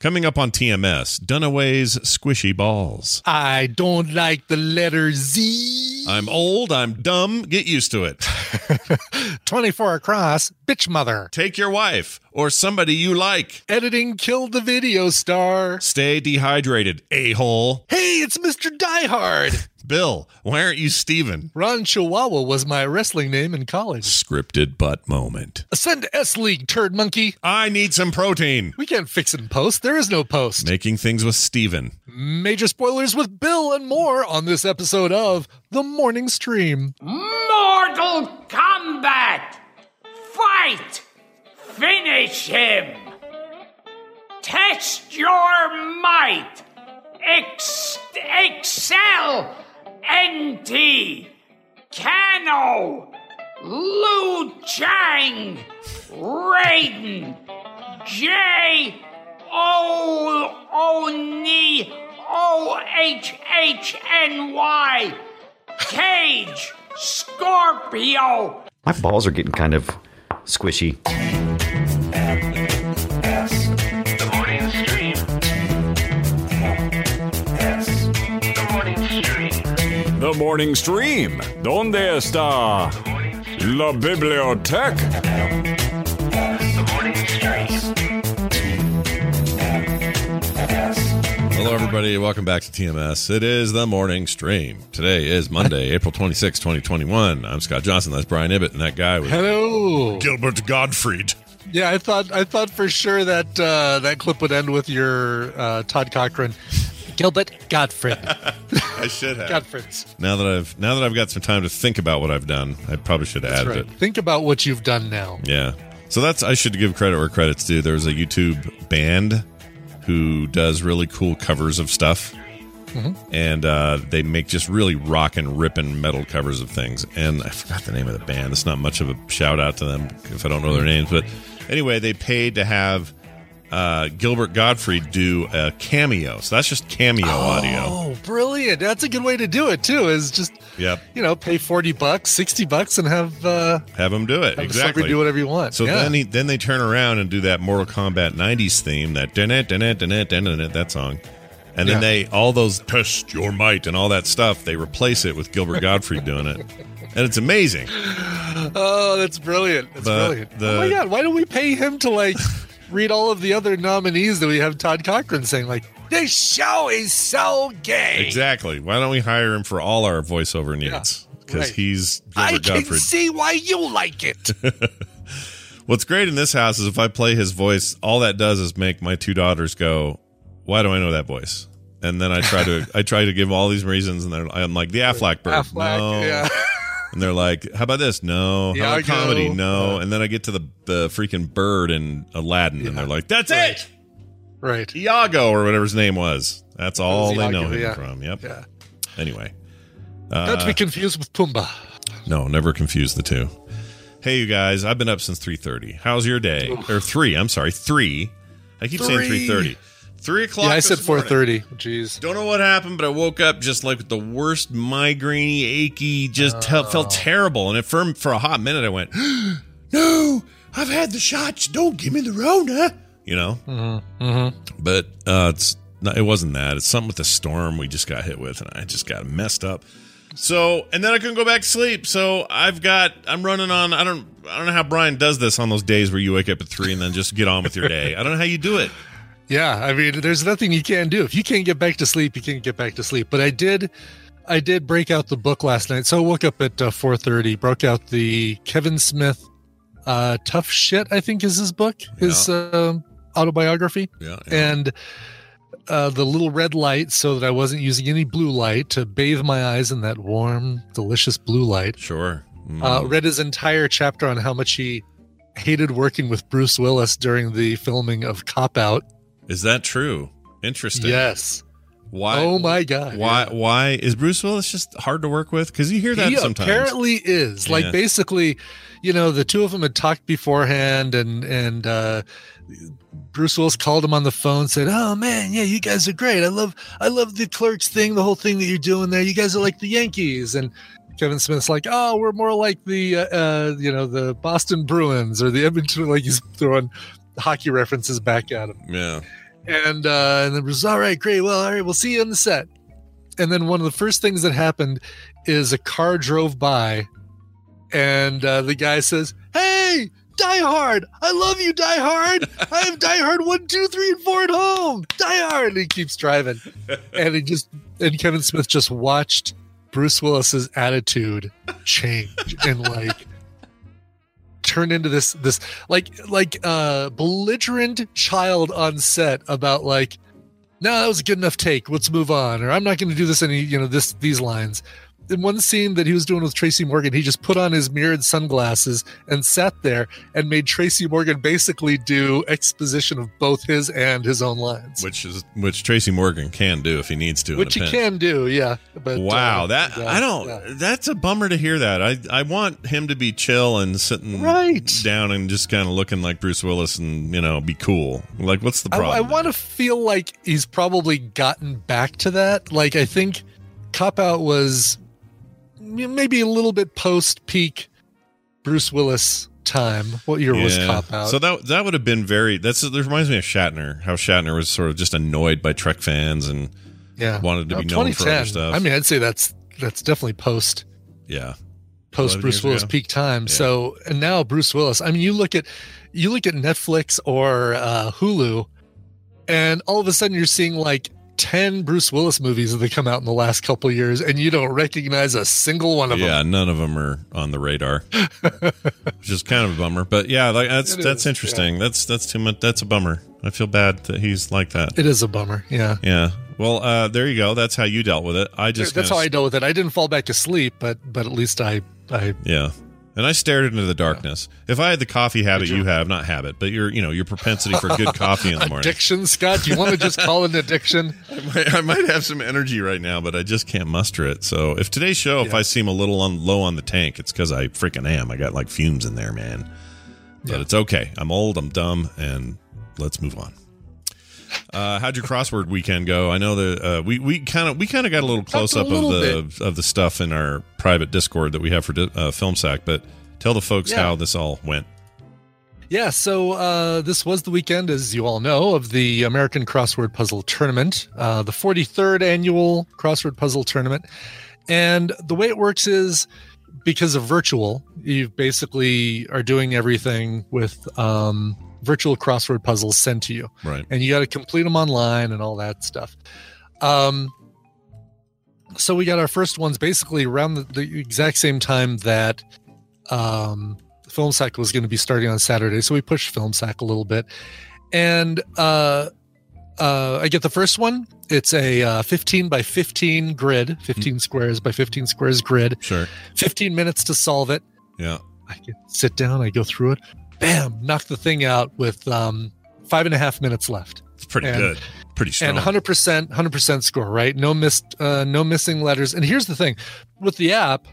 Coming up on TMS, Dunaway's Squishy Balls. I don't like the letter Z. I'm old, I'm dumb, get used to it. 24 across, bitch mother. Take your wife or somebody you like. Editing killed the video star. Stay dehydrated, a hole. Hey, it's Mr. Diehard. Bill, why aren't you Stephen? Ron Chihuahua was my wrestling name in college. Scripted butt moment. Ascend S League, turd monkey. I need some protein. We can't fix it in post. There is no post. Making things with Stephen. Major spoilers with Bill and more on this episode of The Morning Stream. Mortal Kombat! Fight! Finish him! Test your might! Ex- excel! NT! Kano! Liu Kang! Raiden! J! O! Oni! O H H N Y! Cage! Scorpio! My balls are getting kind of squishy. The morning stream. ¿Dónde está la biblioteca? Hello, everybody. Welcome back to TMS. It is the morning stream. Today is Monday, April 26, 2021. I'm Scott Johnson. That's Brian Ibbott. And that guy was Hello. Gilbert Gottfried. Yeah, I thought I thought for sure that uh, that clip would end with your uh, Todd Cochrane, Gilbert Gottfried. I should have. Gottfried's. Now that I've now that I've got some time to think about what I've done, I probably should have That's added right. it. Think about what you've done now. Yeah. So that's I should give credit where credit's due. There's a YouTube band who does really cool covers of stuff. Mhm. And uh, they make just really rockin', ripping metal covers of things. And I forgot the name of the band. It's not much of a shout out to them if I don't know their names. But anyway, they paid to have uh, Gilbert Gottfried do a cameo. So that's just cameo audio. Oh, brilliant! That's a good way to do it too. Is just Yep. you know pay forty bucks, sixty bucks, and have uh, Have them do it. have exactly. do whatever you want. So Yeah. then he then they turn around and do that Mortal Kombat '90s theme, that that song, and then Yeah. they all those test your might and all that stuff. They replace it with Gilbert Gottfried doing it, and it's amazing. Oh, that's brilliant! That's But brilliant. the- oh my god, why don't we pay him to like read all of the other nominees that we have Todd Cochrane saying like this show is so gay. Exactly. Why don't we hire him for all our voiceover needs? Because right. he's I Gilbert can see why you like it. What's great in this house is if I play his voice, all that does is make my two daughters go, "Why do I know that voice?" And then I try to I try to give all these reasons, and I'm like the Aflac bird, Aflac, no. yeah. And they're like, "How about this? No. How about Iago. comedy? No." And then I get to the the freaking bird in Aladdin, and they're like, "That's Right. it, right. Iago or whatever his name was. That's all they know him yeah. from." Yep. Yeah. Anyway, Not to uh, be confused with Pumbaa. no, never confuse the two. Hey, you guys, I've been up since 3.30. How's your day? Or 3, I'm sorry, 3. I keep saying 3.30. 3 o'clock Yeah, I said morning. 4:30. Jeez. Don't know what happened, but I woke up just like with the worst migraine, achy, just te- felt terrible. And it, for, for a hot minute, I went, no, I've had the shots. Don't give me the Rona. You know? Mm-hmm. But uh, it's not, it wasn't that. It's something with the storm we just got hit with, and I just got messed up. So, and then I couldn't go back to sleep. So I've got, I'm running on. I don't, I don't know how Brian does this on those days where you wake up at three and then just get on with your day. I don't know how you do it. Yeah, I mean, there's nothing you can do. If you can't get back to sleep, you can't get back to sleep. But I did, I did break out the book last night. So I woke up at uh, 4:30, broke out the Kevin Smith, uh, "Tough Shit," I think is his book, his uh, autobiography, Yeah, and uh, the little red light, so that I wasn't using any blue light to bathe my eyes in that warm, delicious blue light. Sure. Mm. Uh, read his entire chapter on how much he hated working with Bruce Willis during the filming of Cop Out. Is that true? Interesting. Yes. Why? Oh my god. Why? Why is Bruce Willis just hard to work with? Because you hear that he sometimes. apparently is Yeah. like basically you know the two of them had talked beforehand and and uh bruce willis called him on the phone said oh man yeah you guys are great i love i love the clerks thing the whole thing that you're doing there you guys are like the yankees and kevin smith's like oh we're more like the uh, uh you know the boston bruins or the edmonton like he's throwing hockey references back at him yeah. And uh and then Bruce, all right great. Well all right we'll see you on the set. And then one of the first things that happened is a car drove by and uh, the guy says hey die hard. I love you die hard. I have die hard one two three and four at home. Die hard. And he keeps driving. And he just and kevin smith just watched bruce willis's attitude change and like turn into this this like like uh belligerent child on set about like no that was a good enough take. Let's move on or i'm not going to do this any you know this these lines in one scene that he was doing with Tracy Morgan, he just put on his mirrored sunglasses and sat there and made Tracy Morgan basically do exposition of both his and his own lines, Which is which Tracy Morgan can do if he needs to. which he pinch. can do, yeah. But wow, uh, that I don't. yeah. That's a bummer to hear that. I I want him to be chill and sitting Right. down and just kind of looking like Bruce Willis and you know be cool. Like, what's the problem? I want to feel like he's probably gotten back to that. Like I think Cop Out was maybe a little bit post peak Bruce Willis time. What year was Cop Out? So that that would have been very. That's that reminds me of Shatner. How Shatner was sort of just annoyed by Trek fans and yeah, wanted to No, be known for other stuff. I mean, I'd say that's that's definitely post yeah, post Bruce Willis ago. peak time. So and now Bruce Willis. I mean, you look at you look at Netflix or uh, Hulu, and all of a sudden you're seeing like. 10 Bruce Willis movies that have come out in the last couple of years and you don't recognize a single one of them. yeah. None of them are on the radar, which is kind of a bummer. But yeah, like that's It that's is, interesting. That's that's too much. That's a bummer. I feel bad that he's like that. It is a bummer. Yeah. Yeah. Well, uh, there you go. That's how you dealt with it. I just That's how I dealt with it. I didn't fall back to sleep, but but at least I I Yeah. And I stared into the darkness. If I had the coffee habit you have, not habit, but your you know your propensity for good coffee in the morning, addiction, Scott. Do you want to just call it an addiction? I might, I might have some energy right now, but I just can't muster it. So if today's show, if I seem a little on, low on the tank, it's because I freaking am. I got like fumes in there, man. But Yeah. it's okay. I'm old. I'm dumb, and let's move on. Uh, how'd your crossword weekend go? I know that uh, we we kind of we kind of got a little close up of the of the stuff in our private Discord that we have for uh, Film Sack, but tell the folks Yeah. how this all went. Yeah, so uh, this was the weekend, as you all know, of the American Crossword Puzzle Tournament, uh, the 43rd annual Crossword Puzzle Tournament. And the way it works is because of virtual, you basically are doing everything with um, virtual crossword puzzles sent to you. Right. And you got to complete them online and all that stuff. Um, so we got our first ones basically around the, the exact same time that um, Film Sack was going to be starting on Saturday. So we pushed Film Sack a little bit. And uh, uh, I get the first one. It's a uh, 15 by 15 grid, 15 squares by 15 squares grid. Sure. 15 minutes to solve it. Yeah. I can sit down, I go through it, bam, knock the thing out with um, five and a half minutes left. It's pretty And- good. Pretty strong. And 100%, 100% score, right? No missed, uh, no missing letters. And here's the thing with the app,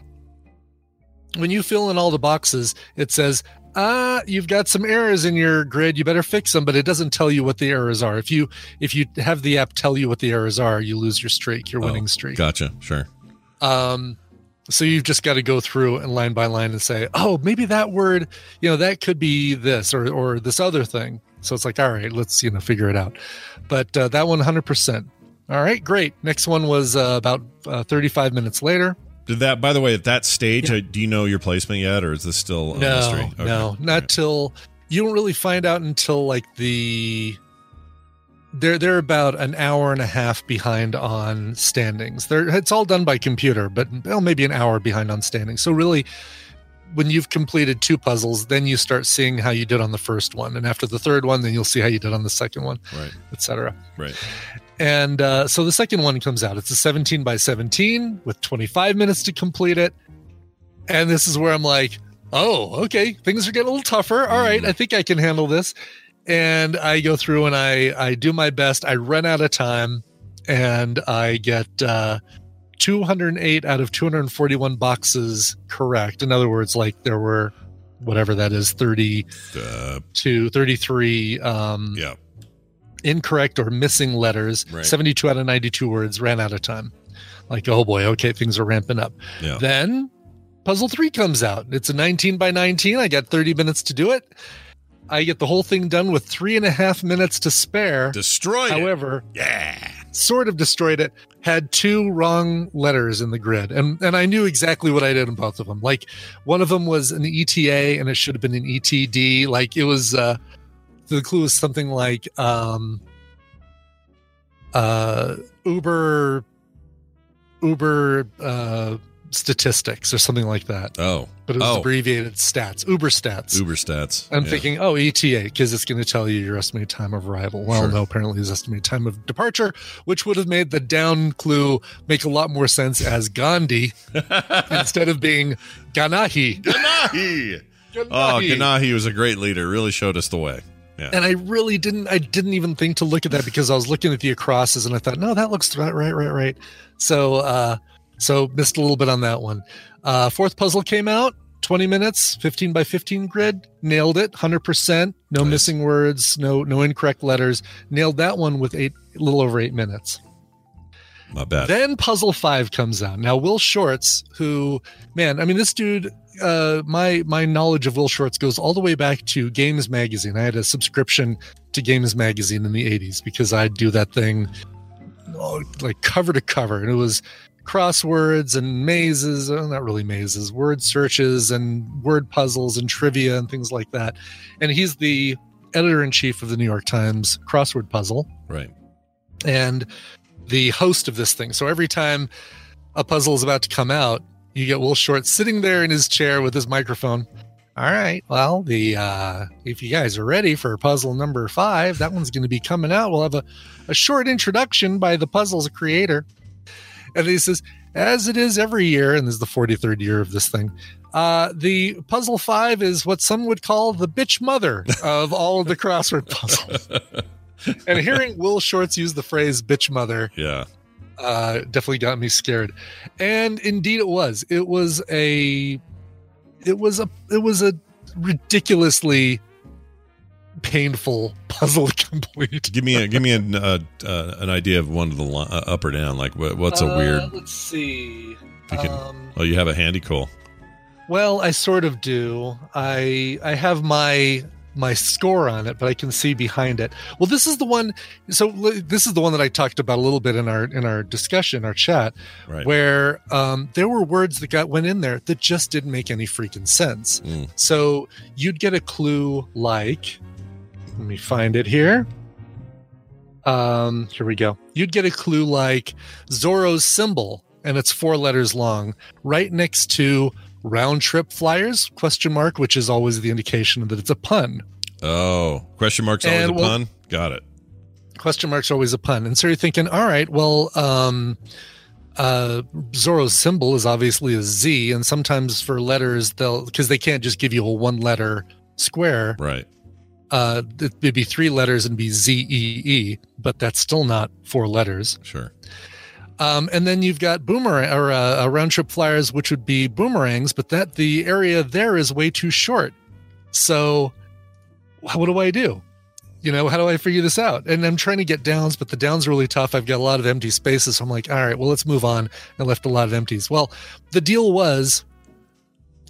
when you fill in all the boxes, it says, uh, you've got some errors in your grid. You better fix them, but it doesn't tell you what the errors are. If you if you have the app tell you what the errors are, you lose your streak, your winning streak. Gotcha. Sure. Um, so you've just got to go through and line by line and say, oh, maybe that word, you know, that could be this or or this other thing. So it's like, all right, let's you know figure it out. But uh, that one, hundred percent. All right, great. Next one was uh, about uh, thirty-five minutes later. Did that? By the way, at that stage, uh, do you know your placement yet, or is this still a no, mystery? Okay. no, not till you don't really find out until like the they're they're about an hour and a half behind on standings. They're it's all done by computer, but well, maybe an hour behind on standings. So really, when you've completed two puzzles, then you start seeing how you did on the first one, and after the third one, then you'll see how you did on the second one, right, etc. Right. And uh, so the second one comes out. It's a 17 by 17 with 25 minutes to complete it. And this is where I'm like, oh, okay, things are getting a little tougher. All right, I think I can handle this. And I go through and I I do my best. I run out of time, and I get uh, 208 out of 241 boxes correct. In other words, like there were whatever that is, 30 uh, to 33. Um, yeah incorrect or missing letters. Right. 72 out of 92 words ran out of time. Like, oh boy, okay, things are ramping up. Yeah. Then puzzle three comes out. It's a 19 by 19. I got 30 minutes to do it. I get the whole thing done with three and a half minutes to spare. Destroyed. However, it. yeah, sort of destroyed it. Had two wrong letters in the grid, and and I knew exactly what I did in both of them. Like one of them was an ETA, and it should have been an ETD. Like it was. uh the clue is something like um uh uber uber uh statistics or something like that Oh, but it was oh, abbreviated stats uber stats Uber stats. i'm Yeah. thinking oh eta because it's going to tell you your estimated time of arrival well Sure. no apparently it's estimated time of departure which would have made the down clue make a lot more sense as gandhi instead of being ganahi Ganahi. Oh, Ganahi. Ganahi was a great leader. Really showed us the way. Yeah. and I really didn't. I didn't even think to look at that because I was looking at the acrosses and I thought, no, that looks right, right, right, right. So, uh, so missed a little bit on that one. Uh, fourth puzzle came out, twenty minutes, fifteen by fifteen grid, nailed it, hundred percent, no Nice. missing words, no no incorrect letters, nailed that one with eight, a little over eight minutes. Not bad. Then puzzle five comes out. Now Will Shortz, who man, I mean this dude, uh, my my knowledge of Will Shortz goes all the way back to Games Magazine. I had a subscription to Games Magazine in the '80s because i'd do that thing oh, like cover to cover, and it was crosswords and mazes, uh, not really mazes, word searches and word puzzles and trivia and things like that. And he's the editor in chief of the New York Times crossword puzzle right. and the host of this thing. So every time a puzzle is about to come out, you get Will Shortz sitting there in his chair with his microphone. All right, well, the uh, if you guys are ready for puzzle number five, that one's going to be coming out. We'll have a, a short introduction by the puzzle's creator, and he says, as it is every year, and this is the forty third year of this thing. Uh, the puzzle five is what some would call the bitch mother of all of the crossword puzzles. and hearing Will Shortz use the phrase "bitch mother" Yeah. uh, definitely got me scared. And indeed, it was. It was a. It was a. It was a ridiculously painful puzzle to complete. Give me a give me an uh, uh, an idea of one of the li- uh, up or down. Like what, what's a Uh, weird? Let's see. You can, Um, oh, you have a handy call. Well, I sort of do. I I have my my score on it, but I can see behind it. Well, this is the one. So l- this is the one that I talked about a little bit in our in our discussion, our chat, Right. where um, there were words that got went in there that just didn't make any freaking sense. Mm. So you'd get a clue like, let me find it here. Um, here we go. You'd get a clue like Zorro's symbol, and it's four letters long, right next to round trip flyers question mark, which is always the indication that it's a pun. Oh, question marks always And a well- pun. Got it. question marks always a pun and so you're thinking all right well um uh zorro's symbol is obviously a z and sometimes for letters they'll because they can't just give you a one letter square Right. Uh it'd be three letters and be z e e but that's still not four letters Sure. Um, and then you've got boomerang or uh, round trip flyers, which would be boomerangs, but that the area there is way too short. So, what do I do? You know, how do I figure this out? And I'm trying to get downs, but the downs are really tough. I've got a lot of empty spaces. So I'm like, all right, well, let's move on. I left a lot of empties. Well, the deal was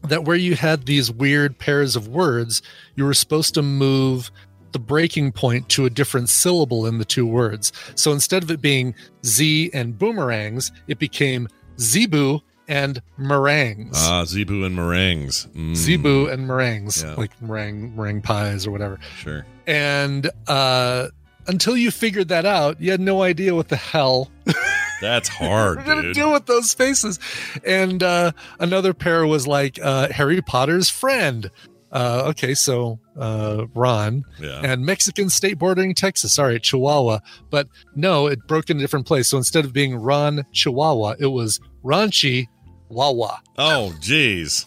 that where you had these weird pairs of words, you were supposed to move the breaking point to a different syllable in the two words. So instead of it being Z and boomerangs, it became Zebu and meringues. Ah, Zebu and meringues. Mm. Zebu and meringues, Yeah. like meringue meringue pies or whatever. Sure. And uh, until you figured that out, you had no idea what the hell That's hard, we're gonna dude. do with those faces. And uh, another pair was like uh, Harry Potter's friend. Uh, okay, so uh, Ron Yeah. and Mexican state bordering Texas. Sorry, Chihuahua. But no, it broke in a different place. So instead of being Ron Chihuahua, it was Ranchi Wawa. Oh, jeez.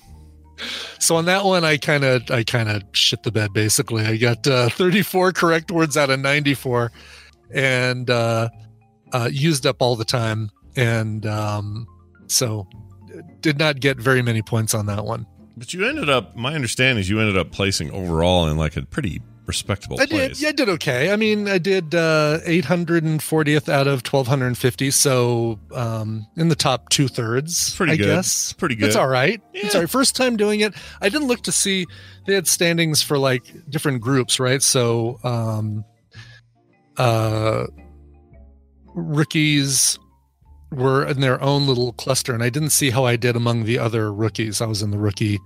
So on that one, I kind of I kind of shit the bed. Basically, I got uh, 34 correct words out of 94, and uh, uh, used up all the time, and um, so did not get very many points on that one. But you ended up, my understanding is you ended up placing overall in like a pretty respectable I place. did, yeah, I did okay. I mean, I did uh, 840th out of 1250, so um, in the top two thirds. Pretty I good. guess Pretty good. It's all right. It's all right. First time doing it. I didn't look to see they had standings for like different groups, right? So, um, uh, rookies were in their own little cluster, and I didn't see how I did among the other rookies. I was in the rookie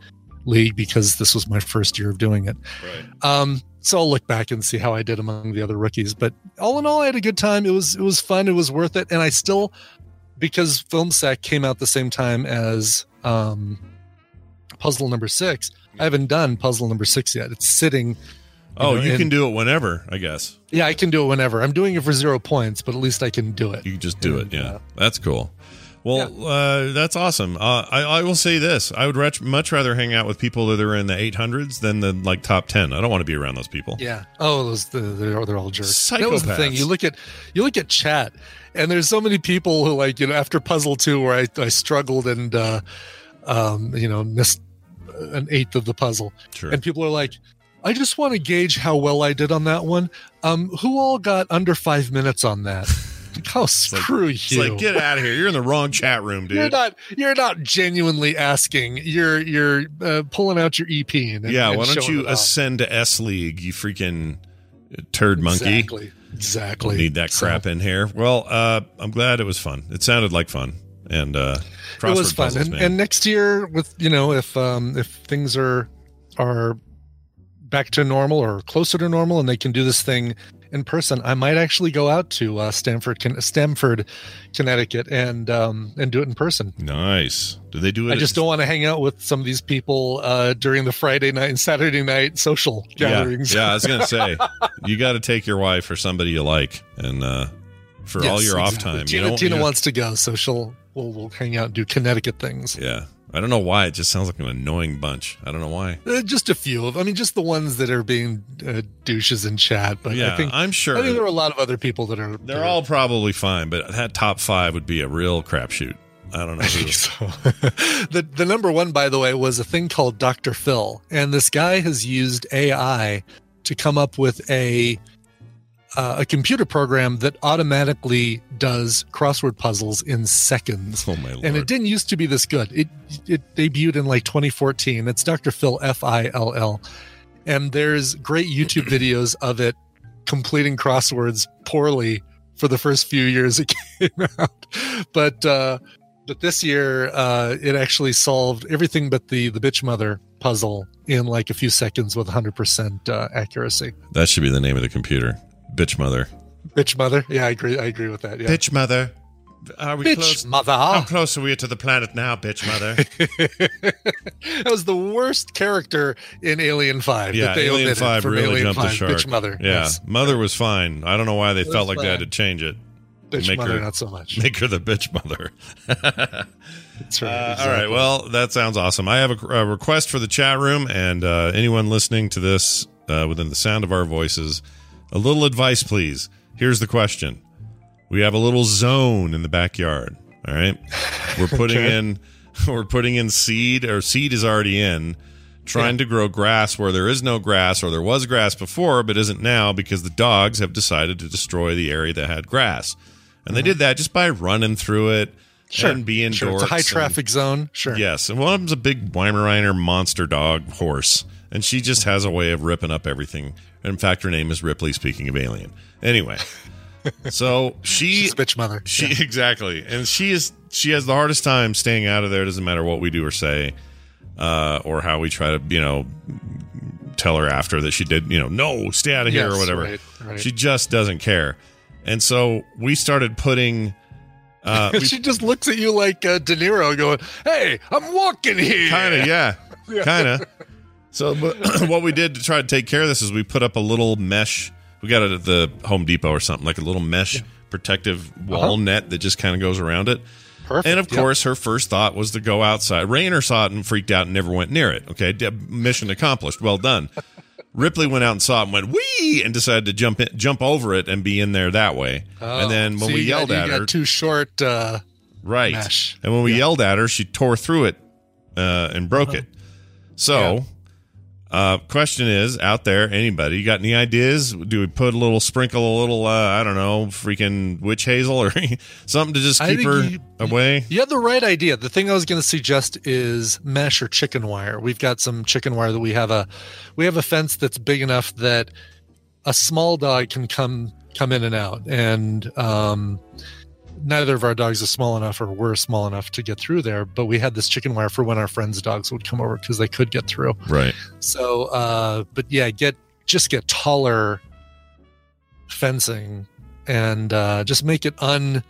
league because this was my first year of doing it. Right. Um, so I'll look back and see how I did among the other rookies. But all in all, I had a good time. It was it was fun. It was worth it. And I still, because Film Sack came out the same time as um, puzzle number six, I haven't done puzzle number six yet. It's sitting. Oh, know, you in- can do it whenever, I guess. Yeah, I can do it whenever. I'm doing it for zero points, but at least I can do it. You can just do it. Yeah. uh, That's cool. Well, uh, that's awesome. Uh, I, I will say this: I would ret- much rather hang out with people that are in the 800s than the like top 10. I don't want to be around those people. Yeah. Oh, those the, they're they're all jerks. That was the thing. You look at you look at chat, and there's so many people who like you know after puzzle two where I I struggled and uh, um you know missed an eighth of the puzzle, Sure. and people are like. I just want to gauge how well I did on that one. Um, who all got under five minutes on that? Like, oh, screw It's you! like, get out of here. You're in the wrong chat room, dude. You're not. You're not genuinely asking. You're you're uh, pulling out your EP. And, yeah, and why don't you off. ascend to S League, you freaking turd monkey? Exactly. Exactly. Need that So- crap in here. Well, uh, I'm glad it was fun. It sounded like fun. And uh, it was fun puzzles, and, and next year with you know if um if things are are back to normal or closer to normal and they can do this thing in person i might actually go out to uh stanford Con- stamford connecticut and um and do it in person nice. Do they do it? i at- just don't want to hang out with some of these people uh during the friday night and saturday night social gatherings Yeah, yeah I was gonna say you got to take your wife or somebody you like, and uh, for all Yes, your off time. tina, you know, tina wants to go so she'll we'll, we'll hang out and do connecticut things Yeah, I don't know why. It just sounds like an annoying bunch. I don't know why. Uh, just a few of, I mean, just the ones that are being uh, douches in chat. But Yeah, I think I'm sure. I think there are a lot of other people that are. They're all probably fine, but that top five would be a real crapshoot. I don't know. I so. the the number one, by the way, was a thing called Dr. Fill, and this guy has used AI to come up with a uh, a computer program that automatically does crossword puzzles in seconds. Oh my lord! And it didn't used to be this good. It it debuted in like 2014. It's Dr. Fill F I L L, and there's great YouTube videos of it completing crosswords poorly for the first few years it came out. But uh, but this year uh, it actually solved everything but the the bitch mother puzzle in like a few seconds with 100% uh, accuracy. That should be the name of the computer. Bitch mother. Bitch mother, yeah, I agree. I agree with that. Yeah. Bitch mother. Are we Bitch close? mother. How close are we to the planet now, bitch mother? that was the worst character in Alien Five. yeah, that they Alien Five really Alien jumped the shark. Bitch mother, Yeah, Yes. mother was fine. I don't know why they It felt was like they had to change it. Bitch Make mother, her- not so much. Make her the bitch mother. That's right. Uh, All exactly. right. Well, that sounds awesome. I have a, a request for the chat room, and uh, anyone listening to this uh, within the sound of our voices, a little advice, please. Here's the question: we have a little zone in the backyard. All right, we're putting Okay. in we're putting in seed or seed is already in. Trying to grow grass where there is no grass, or there was grass before but isn't now because the dogs have decided to destroy the area that had grass, and they mm-hmm. did that just by running through it Sure. and being Sure. It's a high and- traffic zone. Sure. Yes, and one of them's a big Weimaraner monster dog horse, and she just has a way of ripping up everything. In fact, her name is Ripley. Speaking of alien, anyway, so she She's a bitch mother. she exactly, and she is she has the hardest time staying out of there. Doesn't matter what we do or say, uh, or how we try to you know tell her after that she did you know no stay out of here or whatever. right, right. She just doesn't care, and so we started putting. Uh, we she just looks at you like uh, De Niro, going, "Hey, I'm walking here." kind of yeah, Yeah. kind of so but what we did to try to take care of this is we put up a little mesh we got it at the home depot or something like a little mesh protective wall Uh-huh. net that just kind of goes around it Perfect. and of yep. course her first thought was to go outside rayner saw it and freaked out and never went near it okay mission accomplished well done ripley went out and saw it and went wee and decided to jump in, jump over it and be in there that way Oh, and then when so we got- yelled you at got her too short. Uh, Right. mesh. And when we yelled at her, she tore through it uh, and broke it. So, uh, question is out there, anybody, you got any ideas? Do we put a little sprinkle, a little, uh, I don't know, freaking witch hazel or something to just keep her you- away? You have the right idea. The thing I was going to suggest is mesh or chicken wire. We've got some chicken wire that we have a we have a fence that's big enough that a small dog can come come in and out, and um, neither of our dogs is small enough or we're small enough to get through there. But we had this chicken wire for when our friends' dogs would come over because they could get through. Right. So, uh, but yeah, get just get taller fencing and uh, just make it un,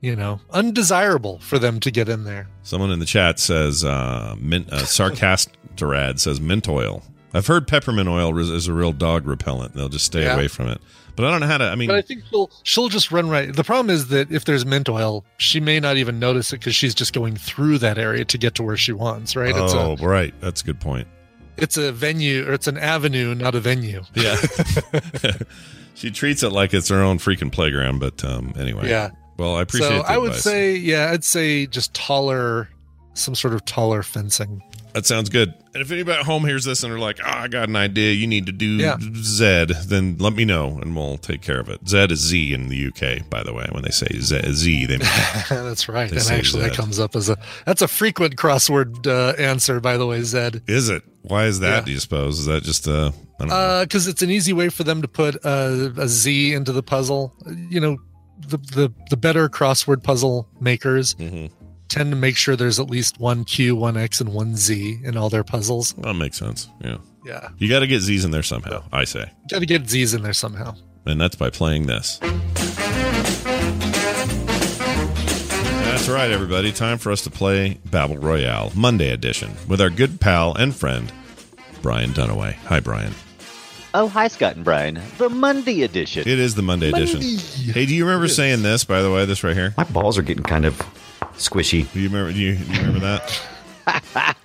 you know, undesirable for them to get in there. Someone in the chat says, uh, mint, uh, Sarcastorad says mint oil. I've heard peppermint oil is is a real dog repellent. They'll just stay Yeah. away from it. But I don't know how to, I mean, But I think she'll she'll just run right. The problem is that if there's mint oil, she may not even notice it because she's just going through that area to get to where she wants. Right? It's a oh, right. That's a good point. it's a venue or it's an avenue, not a venue. Yeah. she treats it like it's her own freaking playground, but um anyway. Yeah. Well, I appreciate so the I would advice. say, yeah, I'd say just taller, some sort of taller fencing. That sounds good. And if anybody at home hears this and they're like, "Oh, I got an idea. You need to do Yeah. Z," then let me know and we'll take care of it. Z is Z in the UK, by the way. When they say Z, Z they mean that's right. They and say actually, that comes up as a that's a frequent crossword uh, answer, by the way, Zed. Is it? Why is that? Yeah. Do you suppose? Is that just a I don't. Because it's an easy way for them to put a, a Z into the puzzle. You know, the the the better crossword puzzle makers Mhm. Tend to make sure there's at least one Q, one X, and one Z in all their puzzles. That makes sense. Yeah. Yeah, You got to get Z's in there somehow. I say, got to get Z's in there somehow. and that's by playing this. That's right, everybody. Time for us to play Battle Royale Monday edition with our good pal and friend Brian Dunaway. Hi, Brian. Oh, hi, Scott and Brian. The Monday edition. It is the Monday, edition. Hey, do you remember saying this? By the way, this right here. My balls are getting kind of squishy. Do you remember? Do you, do you remember that?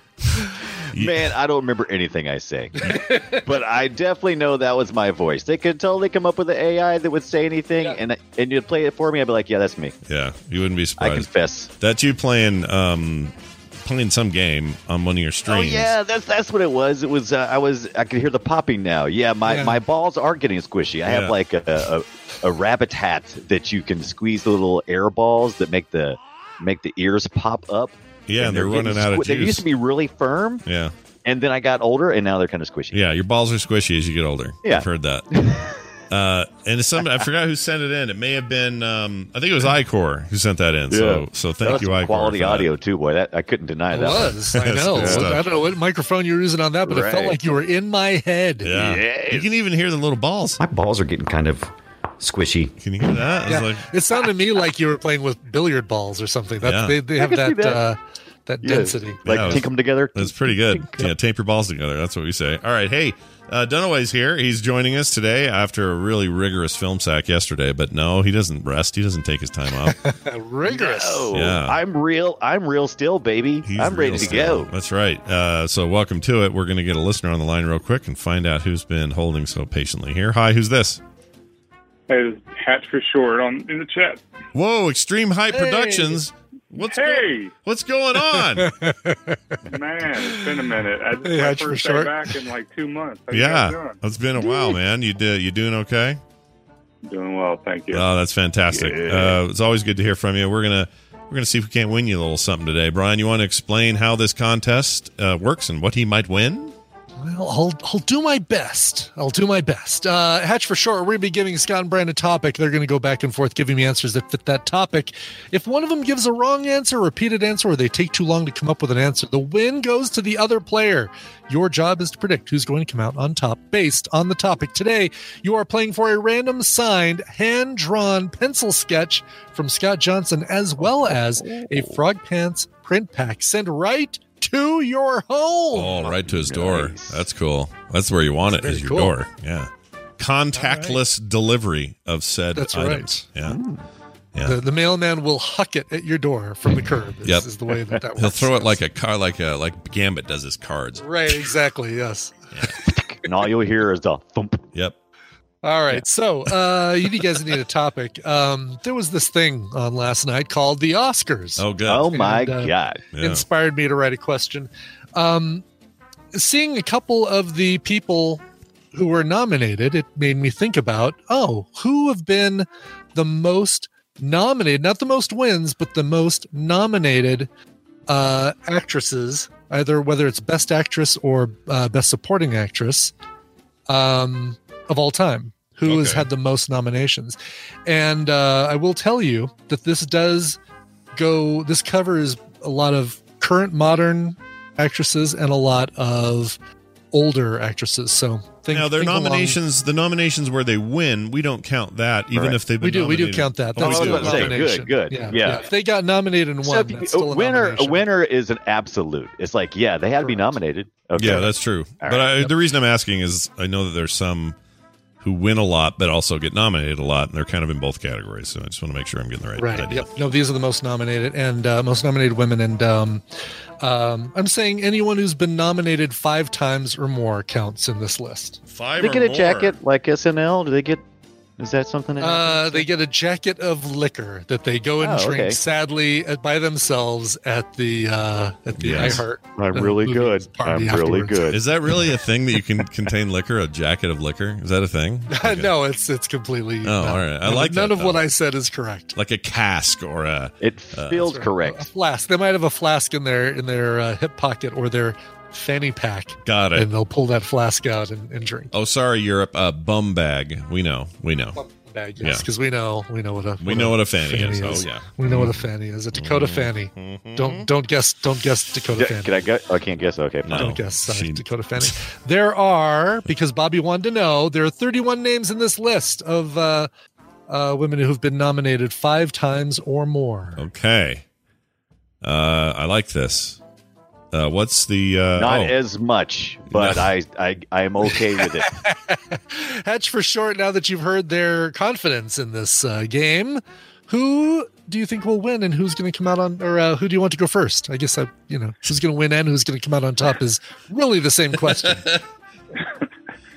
You- Man, I don't remember anything I say, but I definitely know that was my voice. They could totally come up with an AI that would say anything, and and you'd play it for me. I'd be like, "Yeah, that's me." Yeah, you wouldn't be surprised. I confess. That's you playing um playing some game on one of your streams. Oh streams. yeah, that's that's what it was. It was uh, I was I could hear the popping now. Yeah, my, Yeah. my balls are getting squishy. I Yeah. have like a, a a rabbit hat that you can squeeze the little air balls that make the make the ears pop up. Yeah, and they're getting running out of squi- They used to be really firm, Yeah. and then I got older, and now they're kind of squishy. Yeah, your balls are squishy as you get older. Yeah. I've heard that. uh, and it's some I forgot who sent it in. It may have been um, I think it was Icor who sent that in. So so That thank was you, some Icor. quality for that. audio too, boy. That I couldn't deny It that. one. was. I know. I don't know what microphone you were using on that, but it felt like you were in my head. Yeah. Yes. You can even hear the little balls. My balls are getting kind of squishy. Can you hear that? It's Yeah. like it sounded to me like you were playing with billiard balls or something. That's, Yeah. They, they have that that. uh, that Yeah. density. Like Yeah, was- tink them together. That's pretty good. Yeah, tape your balls together. That's what we say. All right. Hey, uh, Dunaway's here. He's joining us today after a really rigorous film sack yesterday. But no, he doesn't rest. He doesn't take his time off. Rigorous. Oh, Yeah. I'm real. I'm real still, baby. He's I'm ready to still. go. That's right. Uh, so welcome to it. We're going to get a listener on the line real quick and find out who's been holding so patiently here. Hi, who's this? Hey, Hatch for short on in the chat. Whoa, Extreme Height Hey. Productions. What's go- hey, what's going on? man, it's been a minute. I just Hey, my Hatch first short. day back in like two months. How yeah, doing? it's been a while, man. You did you doing okay? Doing well, thank you. Oh, that's fantastic. Yeah. Uh, it's always good to hear from you. We're gonna we're gonna see if we can't win you a little something today. Brian, you want to explain how this contest uh, works and what he might win? Well, I'll, I'll do my best. I'll do my best. Uh, Hatch for short, we're going to be giving Scott and Brian a topic. They're going to go back and forth giving me answers that fit that topic. If one of them gives a wrong answer, a repeated answer, or they take too long to come up with an answer, the win goes to the other player. Your job is to predict who's going to come out on top based on the topic. Today, you are playing for a random signed, hand drawn pencil sketch from Scott Johnson, as well as a Frog Pants print pack sent right to your home. Oh, right to his door. That's cool. That's where you want it, That's is your cool. door. Yeah. Contactless delivery of said That's items. Yeah. Mm. Yeah. The, the mailman will huck it at your door from the curb. Is, Yep. is the way that that works. He'll throw it like a car, like a like Gambit does his cards. Right, exactly. Yes. and all you'll hear is the thump. Yep. All right. So, uh, you guys need a topic. Um, there was this thing on last night called the Oscars. Oh, good. Oh my And, uh, god! Yeah. Inspired me to write a question. Um, seeing a couple of the people who were nominated, it made me think about oh, who have been the most nominated, not the most wins, but the most nominated uh, actresses, either whether it's Best Actress or uh, Best Supporting Actress um, of all time. Who has had the most nominations? And uh, I will tell you that this does go. This covers a lot of current modern actresses and a lot of older actresses. So think, now their think along- nominations, the nominations where they win, we don't count that, even Right. if they've been we do. We do count that. Oh, That's I was do. about to say, nomination. good, good. Yeah, Yeah. If they got nominated and won, if you- that's still a a winner, a nomination. winner is an absolute. It's like, yeah, they had to be nominated. Okay. Yeah, that's true. All but right. I, the reason I'm asking is I know that there's some who win a lot, but also get nominated a lot, and they're kind of in both categories. So I just want to make sure I'm getting the right, Right. idea. Yep. No, these are the most nominated and uh, most nominated women. And um, um, I'm saying anyone who's been nominated five times or more counts in this list. Five Do they or get a more. jacket like SNL? Do they get? Is that something? That Uh, they get a jacket of liquor that they go and Oh, drink okay. sadly at, by themselves at the uh, at the Yes. iHeart. I'm uh, really good. I'm really good. Is that really a thing that you can contain liquor? A jacket of liquor? Is that a thing? Okay. no, it's it's completely. Oh, no. all right. I None- like none that, of what. I said is correct. Like a cask or a. It Uh, feels A correct. flask. They might have a flask in their in their uh, hip pocket or their fanny pack, Got it. and they'll pull that flask out and, and drink. Oh, sorry, Europe. A bum bag. We know. We know. Bum bag, yes, because we know we know what a We know what a fanny is. Oh, yeah. we know what a fanny is. A Dakota fanny. Don't don't guess don't guess Dakota Yeah, fanny. Can I go? I can't guess. Okay, fine. No. Don't guess. Sorry, she- Dakota Fanny. There are because Bobby wanted to know. There are 31 names in this list of uh, uh, women who've been nominated five times or more. Okay. Uh, I like this. Uh, what's the. Uh, Not oh. as much, but No. I, I, I am okay with it. Hatch for short. Now that you've heard their confidence in this uh, game, who do you think will win, and who's going to come out on, or uh, who do you want to go first? I guess I, you know, who's going to win and who's going to come out on top is really the same question.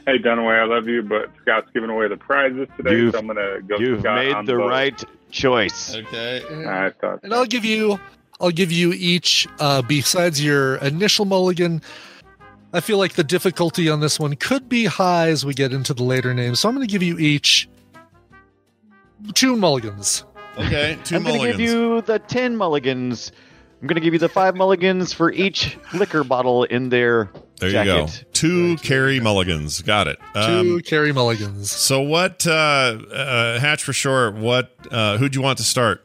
Hey, Dunaway, I love you, but Scott's giving away the prizes today, You've- so I'm going to go You've Scott made on the both. right choice. Okay. I thought and I'll give you I'll give you each uh besides your initial mulligan I feel like the difficulty on this one could be high as we get into the later names. So I'm going to give you each two mulligans. Okay. 2 I'm going to give you the 10 mulligans. I'm going to give you the five mulligans for each liquor bottle in their there you jacket. go. Two carry mulligans. Got it. Two Um, carry mulligans. so what? Uh, uh, Hatch for short. What? Uh, who'd you want to start?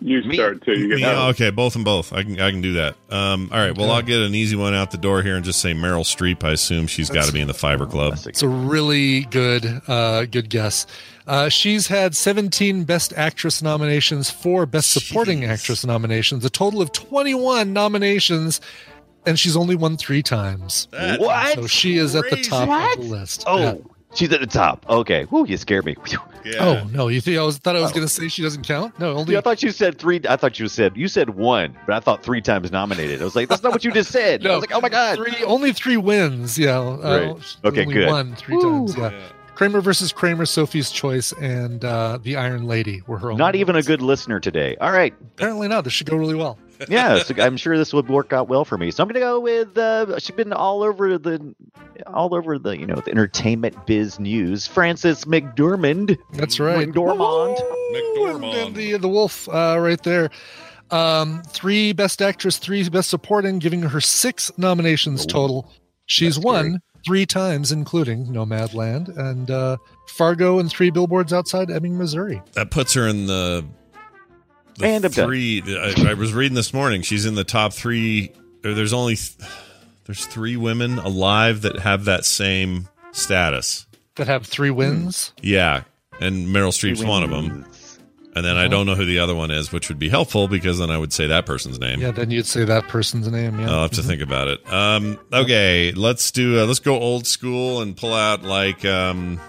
You start too. You Me? get Oh, okay, both and both. I can I can do that. Um, all right. Well, I'll get an easy one out the door here and just say Meryl Streep. I assume she's got to be in the Fiber Club. It's a really good uh good guess. Uh, she's had 17 Best Actress nominations, four Best Supporting Jeez. Actress nominations, a total of 21 nominations, and she's only won three times. That's What? So she is at the top What? of the list. Oh, Yeah. She's at the top. Okay. Whew, you scared me. Yeah. Oh no! You think I was thought I was going to say she doesn't count? No, only Yeah, I thought you said three. I thought you said you said one, but I thought three times nominated. I was like, that's not what you just said. I was like, oh my god. three. Only three wins. Yeah. Uh, Right. she's Okay, only good. One three times. Yeah. Kramer versus Kramer, Sophie's Choice, and uh, The Iron Lady were her. Only Not even a good listener today. All right. Apparently not. This should go really well. Yeah, so I'm sure this would work out well for me. So I'm gonna go with. Uh, she's been all over the, all over the you know the entertainment biz news. Frances McDormand. That's right. McDormand. And the the wolf uh, right there. Um, three best actress, three best supporting, giving her six nominations total. She's won three times, including Nomadland and uh, Fargo, and three billboards outside Ebbing, Missouri. That puts her in the, the And I'm three. I, I was reading this morning. She's in the top three. or There's only th- there's three women alive that have that same status. That have three wins. Yeah, and Meryl Streep's one of them. And then I don't know who the other one is, which would be helpful because then I would say that person's name. Yeah, then you'd say that person's name. Yeah, I'll have to think about it. Um, okay, let's do. Uh, let's go old school and pull out like. Um,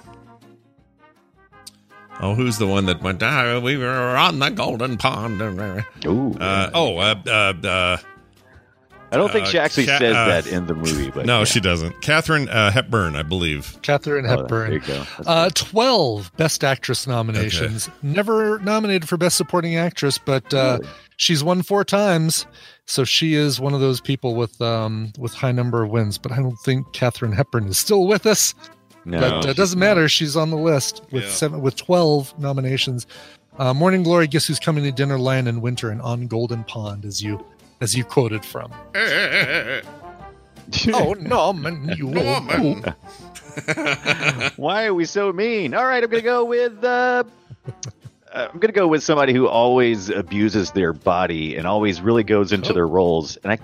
oh, who's the one that went? Ah, we were on the golden pond. Ooh. Uh, oh, uh, uh, uh, I don't think uh, she actually Ca- says uh, that in the movie, but no, yeah. she doesn't. Katharine uh, Hepburn, I believe. Katharine Oh, Hepburn. there you go. Uh, 12 Best Actress nominations. Never nominated for Best Supporting Actress, but uh, Really? she's won four times. So she is one of those people with um, with high number of wins. But I don't think Katharine Hepburn is still with us. No, but uh, it she's doesn't matter. She's on the list with Yeah. seven with 12 nominations. Uh, Morning Glory, Guess Who's Coming to Dinner, Lion in Winter, and On Golden Pond, as you as you quoted from. oh Norman, you Norman. Why are we so mean? All right, I'm gonna go with. Uh, uh, I'm gonna go with somebody who always abuses their body and always really goes into Oh. their roles. And I,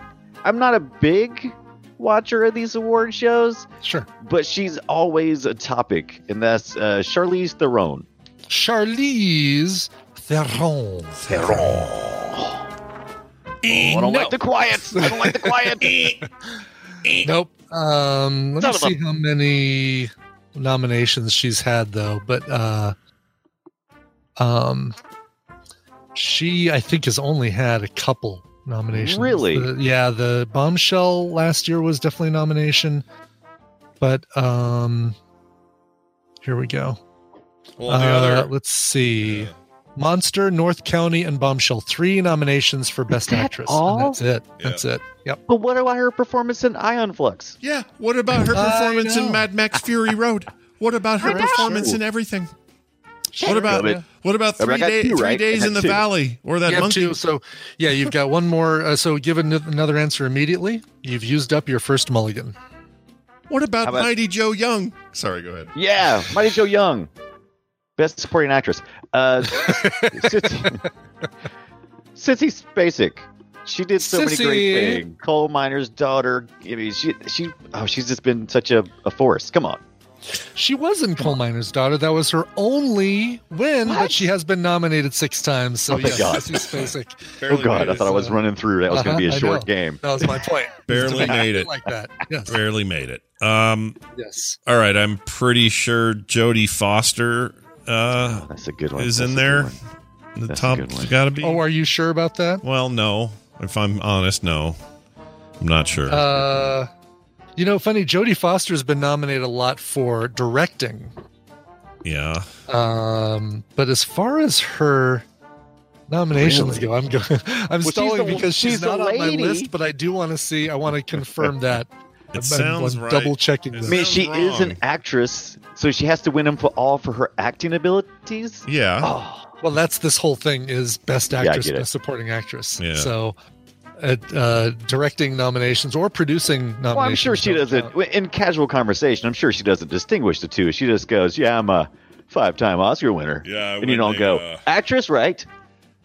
I'm not a big watcher of these award shows, Sure. but she's always a topic, and that's uh, Charlize Theron. Charlize Theron. Theron. I don't like the quiet. I don't like the quiet. Nope. Um, let Son me of a- see how many nominations she's had though. But uh, um, she I think has only had a couple nominations. Really? The- yeah, the Bombshell last year was definitely a nomination. But um, here we go. Well, Uh, other. let's see. Monster, North Country, and Bombshell. Three nominations for Best that Actress. all? And that's it. Yeah. That's it. Yep. But what about her performance in Aeon Flux? Yeah. What about her performance in. Mad Max Fury Road? What about her performance in everything? What about Yeah. what about I mean, three, day, two, three right? Days in the two. valley or that monkey? two, so yeah, you've got one more. Uh, so give an- another answer immediately. You've used up your first mulligan. What about, about- Mighty Joe Young? Sorry, go ahead. Yeah, Mighty Joe Young, best supporting actress. Uh, Sissy, Sissy Spacek. She did so many great things. Coal miner's daughter. I mean, she she oh, she's just been such a, a force. Come on. She was in Coal Miner's Daughter. That was her only win, but she has been nominated six times. So Oh, thank yes, God. Sissy Spacek. oh God, I it. thought I was running through. That was going to be Uh-huh, a I short know. game. That was my point. Barely made it. like that. Yes. Barely made it. Um, Yes. all right, I'm pretty sure Jodie Foster uh, That's a good one. is That's in a good there. one. The That's top good one. got to be. Oh, are you sure about that? well, no. If I'm honest, no. I'm not sure. Uh, you know, funny. Jodie Foster's been nominated a lot for directing. yeah. Um, but as far as her nominations Really? go, I'm going. I'm she's stalling the- because she's, she's not on my list. But I do want to see. I want to confirm that. It I'm- sounds I'm right. Double checking It I mean, Sounds she is an actress, so she has to win them for all for her acting abilities. Yeah. Oh, Well, that's this whole thing is best actress, get it. best supporting actress. Yeah. So, uh, uh, directing nominations or producing nominations. well, I'm sure she doesn't. count. In casual conversation, I'm sure she doesn't distinguish the two. She just goes, "Yeah, I'm a five-time Oscar winner." Yeah, I and you don't the, go, uh, "Actress, right?"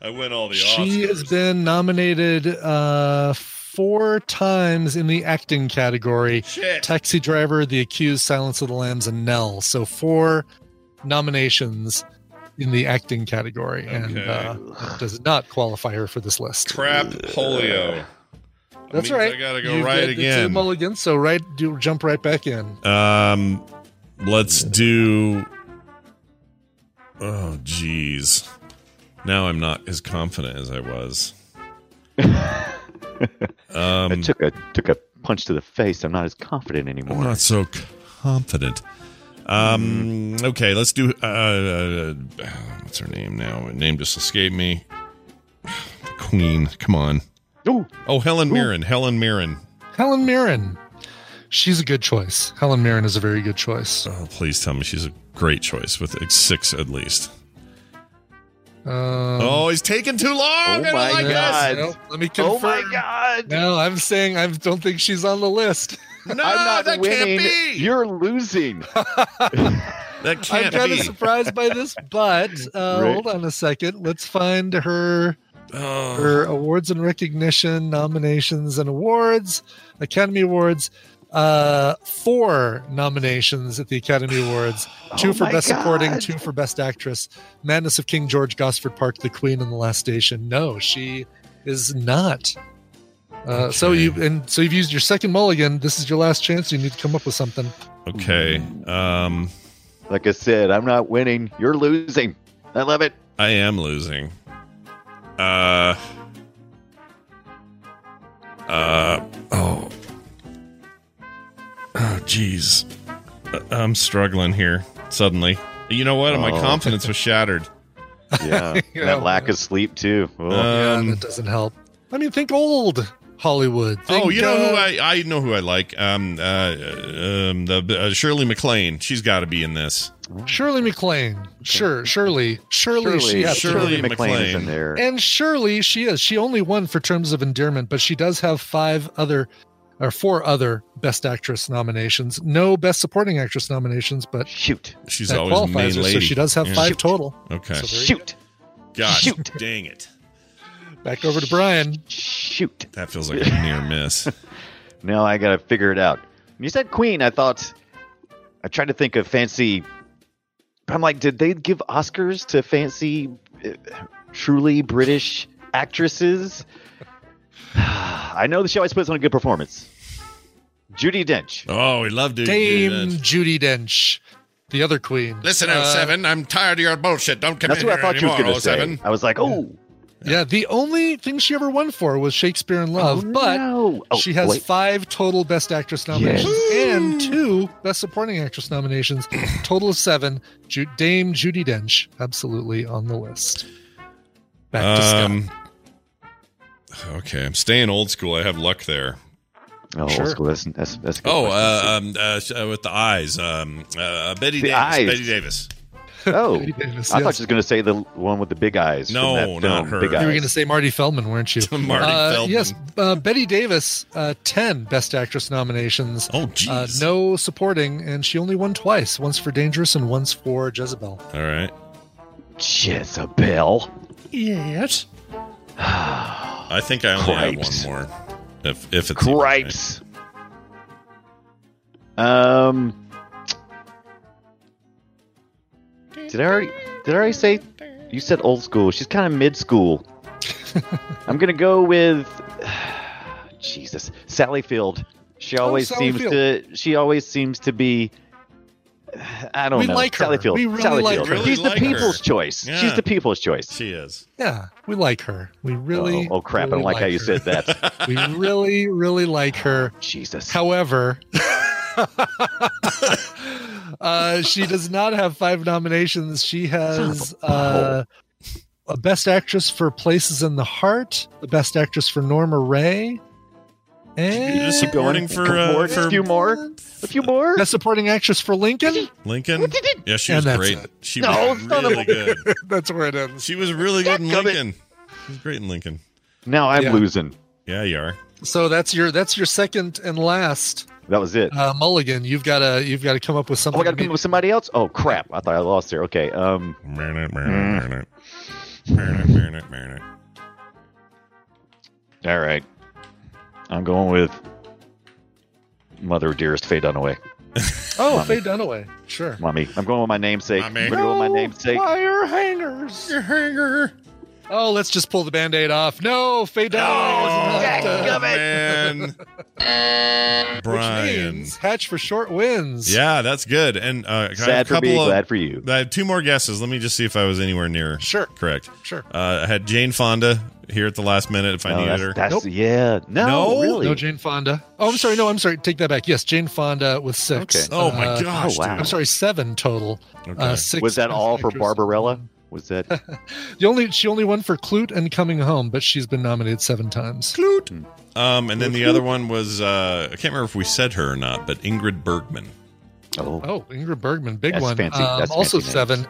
I win all the She has been nominated uh, four times in the acting category. Shit. Taxi Driver, The Accused, Silence of the Lambs, and Nell. So four nominations in the acting category, and uh, does not qualify her for this list. Crap polio. That's means right. I gotta go You right get the two again. mulligans, so right, do jump right back in. Um, let's do. Oh, jeez. Now I'm not as confident as I was. I Um, took a took a punch to the face. I'm not as confident anymore. I'm anymore. not so confident. Um. Okay, let's do. Uh, uh, what's her name now? Her name just escaped me. The Queen. Come on. Ooh. Oh, Helen Mirren. Helen Mirren. Helen Mirren. She's a good choice. Helen Mirren is a very good choice. Oh, please tell me she's a great choice with six at least. Um, oh, he's taking too long. I don't my like God. no, let me confirm. Oh my god! No, I'm saying I don't think she's on the list. No, I'm not that winning. can't be. You're losing. that can't I'm can't kind of surprised by this, but uh, Right. hold on a second. Let's find her Oh. her awards and recognition, nominations and awards, Academy Awards. Uh, four nominations at the Academy Awards: two Oh for my Best Supporting, two for Best Actress. Madness of King George, Gosford Park, The Queen, and The Last Station. No, she is not. Uh, So you and so you've used your second mulligan. This is your last chance. You need to come up with something. Okay. Um, Like I said, I'm not winning. You're losing. I love it. I am losing. Uh. Uh. Oh. Oh, jeez. Uh, I'm struggling here suddenly. You know what? My Oh. confidence was shattered. Yeah, Yeah. that lack of sleep too. Oh. yeah, Um, that doesn't help. I mean, think old Hollywood. Think, oh, you know who uh, I I know who I like. Um, uh, um, the uh, Shirley MacLaine. She's got to be in this. Shirley MacLaine. Sure, Shirley. Shirley, Shirley, she has Shirley Shirley MacLaine is in there. And surely she is. She only won for Terms of Endearment, but she does have five other or four other Best Actress nominations. No Best Supporting Actress nominations, but Shoot. She's always main qualifies her. lady. So she does have Yeah. five total. Okay. So very Shoot. Gosh, Shoot. dang it. Good. Back over to Brian. Shoot. That feels like a near miss. Now I gotta figure it out. When you said Queen, I thought I tried to think of fancy. I'm like, did they give Oscars to fancy, uh, truly British actresses? I know the show always puts on a good performance. Judi Dench. Oh, we love to do Dame that. Judi Dench, the other queen. Listen, Uh, 07, I'm tired of your bullshit. Don't come That's in what I here thought you was anymore, gonna say. I was like, oh, Yeah, the only thing she ever won for was Shakespeare in Love, Oh, but no. Oh, she has wait. five total Best Actress nominations and two Best Supporting Actress nominations, total of seven. Ju- Dame Judi Dench, absolutely on the list. Back to Scott. Um, okay, I'm staying old school. I have luck there. oh, Sure. old school. That's, that's, that's a good Oh, uh, um, uh, uh, with the eyes. Um, uh, Bette The Davis. eyes. Bette Davis. Oh, Davis, I thought yes. she was going to say the one with the big eyes. No, not film, her. Big You You were going to say Marty Feldman, weren't you? Marty Uh, Feldman. Yes, uh, Bette Davis, uh, 10 Best Actress nominations. Oh, Uh, jeez. no supporting, and she only won twice once for Dangerous and once for Jezebel. All right. Jezebel. Yes. I think I only Cripes. have one more. If if it's Cripes. Um. Did I already? Did I already say? You said old school. She's kind of mid school. I'm gonna go with Jesus, Sally Field. She oh, always Oh, seems Field. to. She always seems to be. I don't We know. like her. Sally Field. We really Sally like Field. her. Really She's like the people's her. choice. Yeah. She's the people's choice. She is. Yeah, we like her. We really. oh, oh, crap! I don't really like how you said that. We really, really like her. Jesus. However, uh, she does not have five nominations. She has uh, a Best Actress for Places in the Heart, the Best Actress for Norma Rae, and You're just supporting for, uh, forward. for a few more. A few more. Best Supporting Actress for Lincoln. Lincoln. Yeah, she was great. it. She No, was son of a- really good. That's where it ends. She was really good in Lincoln. She was great in Lincoln. Now I'm Yeah. losing. Yeah, you are. So that's your that's your second and last That was it. uh, mulligan. You've got to you've got to come up with Oh, something. I got to come up with somebody else. Oh crap! I thought I lost there. Okay. Um. Marinate. All right. I'm going with Mother Dearest Faye Dunaway. oh, Mommy. Faye Dunaway. Sure. Mommy. I'm going with my namesake. Mommy. I'm going to go with my namesake. Wire hangers. Your hanger. Oh, let's just pull the band-aid off. No, Faye Dunaway Oh, was not, uh, man. Which means Hatch for short wins. Yeah, that's good. And uh, I have Sad a for couple me, of- glad for you. I have two more guesses. Let me just see if I was anywhere near. Sure. Correct. Sure. Uh, I had Jane Fonda here at the last minute if I needed that's, her. that's Nope. yeah. No, No? really. No Jane Fonda. Oh, I'm sorry. No, I'm sorry. Take that back. Yes, Jane Fonda with six. Okay. Oh my Uh, gosh! oh, wow. I'm sorry, seven total. Okay. Uh, six was that all for actors. Barbarella? Was that The only she only won for Klute and Coming Home, but she's been nominated seven times. Um, and then the other one was uh, I can't remember if we said her or not, but Ingrid Bergman. Oh, Oh, Ingrid Bergman, big That's one. fancy- Um, that's also fancy seven.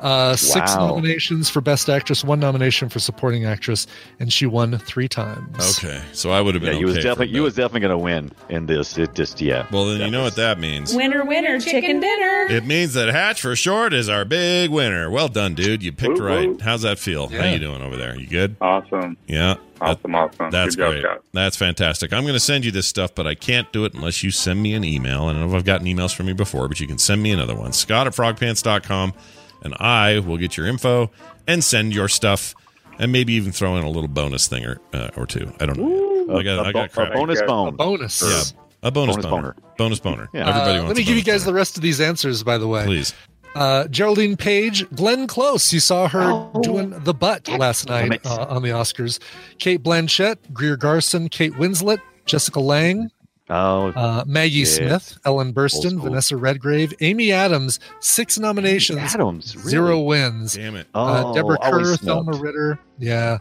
Uh, Six Wow. nominations for Best Actress, one nomination for Supporting Actress, and she won three times. Okay, so I would have yeah. been. You was okay for definitely you was definitely going to win in this. It just yeah. Well, then you know was- what that means. Winner, winner, chicken dinner. It means that Hatch for short is our big winner. Well done, dude. You picked Woo, right. woo. How's that feel? How you doing over there? You good? Awesome. Yeah. Awesome, awesome. That's Good job, great. Scott. That's fantastic. I'm going to send you this stuff, but I can't do it unless you send me an email. I don't know if I've gotten emails from you before, but you can send me another one. Scott at frogpants.com, and I will get your info and send your stuff, and maybe even throw in a little bonus thing or, uh, or two. I don't know. I got, a, I bo- got a crap. bonus A bonus. Yeah, a bonus, Bonus boner. boner. Bonus boner. Yeah. Everybody Uh, wants let me give you bonus guys the rest of these answers, by the way. Please. Uh, Geraldine Page, Glenn Close. You saw her Oh. doing the butt last night uh, on the Oscars. Cate Blanchett, Greer Garson, Kate Winslet, Jessica Lange, Oh, uh, Maggie Yes. Smith, Ellen Old Burstyn. Vanessa Redgrave, Amy Adams. Six nominations, Adams. Really? zero wins. Damn it. Oh, uh, Deborah always Kerr, snubbed. Thelma Ritter, yeah,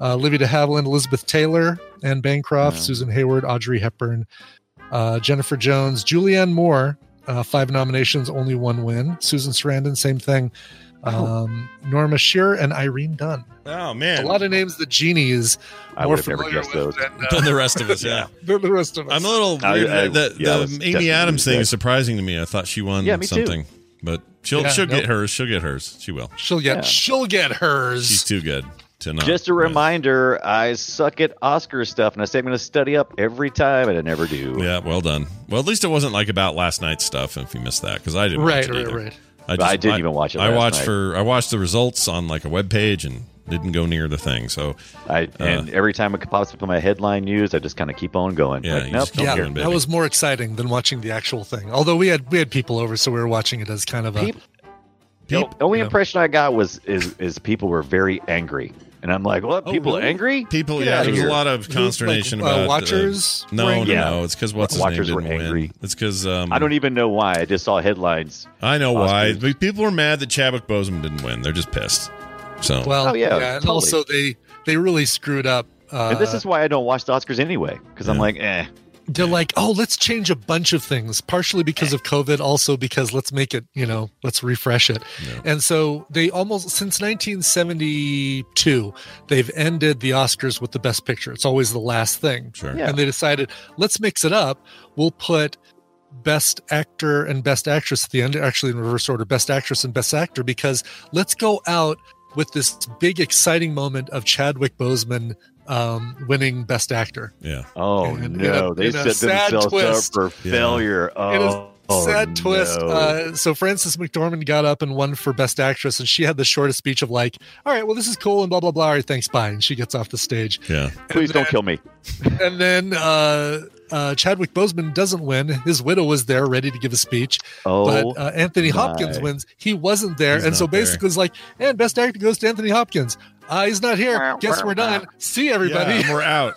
uh, Livy de Havilland, Elizabeth Taylor, Anne Bancroft, Yeah. Susan Hayward, Audrey Hepburn, uh, Jennifer Jones, Julianne Moore, uh, five nominations, only one win. Susan Sarandon, same thing. Oh. Um, Norma Shearer and Irene Dunne. Oh, man. A lot of names that Jeannie is I would have never guessed those. than, Than uh, the rest of us, yeah. than the rest of us. I'm a little I- I- the yeah, the Amy Adams thing that. is surprising to me. I thought she won Yeah, me too. something, but she'll Yeah, she'll get hers. She'll get hers. She will. she'll get Yeah. she'll get hers. She's too good to not. Just a win. reminder, I suck at Oscar stuff, and I say I'm going to study up every time, and I never do. Yeah, well done. Well, at least it wasn't like about last night's stuff. And if you missed that, because I didn't. right, watch it right, either. right. I just, I didn't even watch it I watched night. for I watched the results on like a web page and didn't go near the thing. So I uh, and every time it pops up in my headline news, I just kind of keep on going. Yeah, Like, nope, Yeah, going, that was more exciting than watching the actual thing. Although we had we had people over, so we were watching it as kind of a Peop- The only you know. impression I got was is is people were very angry, and I'm like, what? Oh, People really? angry? people, Get yeah, outta there's a lot of consternation like, uh, about uh, watchers no, no, angry? no. It's because what's his Watchers name were didn't win. angry. It's because um, I don't even know why. I just saw headlines. I know why. Oscars. But People were mad that Chadwick Boseman didn't win. They're just pissed. So well, Oh, yeah, and totally. also they they really screwed up. Uh, and this is why I don't watch the Oscars anyway, because I'm like, eh. They're like, oh, let's change a bunch of things, partially because of COVID, also because let's make it, you know, let's refresh it. And so they almost, since 1972, they've ended the Oscars with the best picture. It's always the last thing. Sure. Yeah. And they decided, let's mix it up. We'll put best actor and best actress at the end, actually in reverse order, best actress and best actor, because let's go out with this big, exciting moment of Chadwick Boseman um, winning best actor. yeah. Oh In- in no, a- they in a set sad themselves twist. up for Yeah. failure. It is Oh, sad twist. no. Uh, so Frances McDormand got up and won for Best Actress, and she had the shortest speech of like, "All right, well, this is cool," and blah blah blah. All right, thanks, bye. And she gets off the stage. Yeah. Please don't kill me. And then uh, uh, Chadwick Boseman doesn't win. His widow was there, ready to give a speech, Oh, but uh, Anthony my. Hopkins wins. He wasn't there, He's and so not there. basically, it's like, and Best Actor goes to Anthony Hopkins. Uh, he's not here. Guess we're done. See everybody. Yeah, we're out.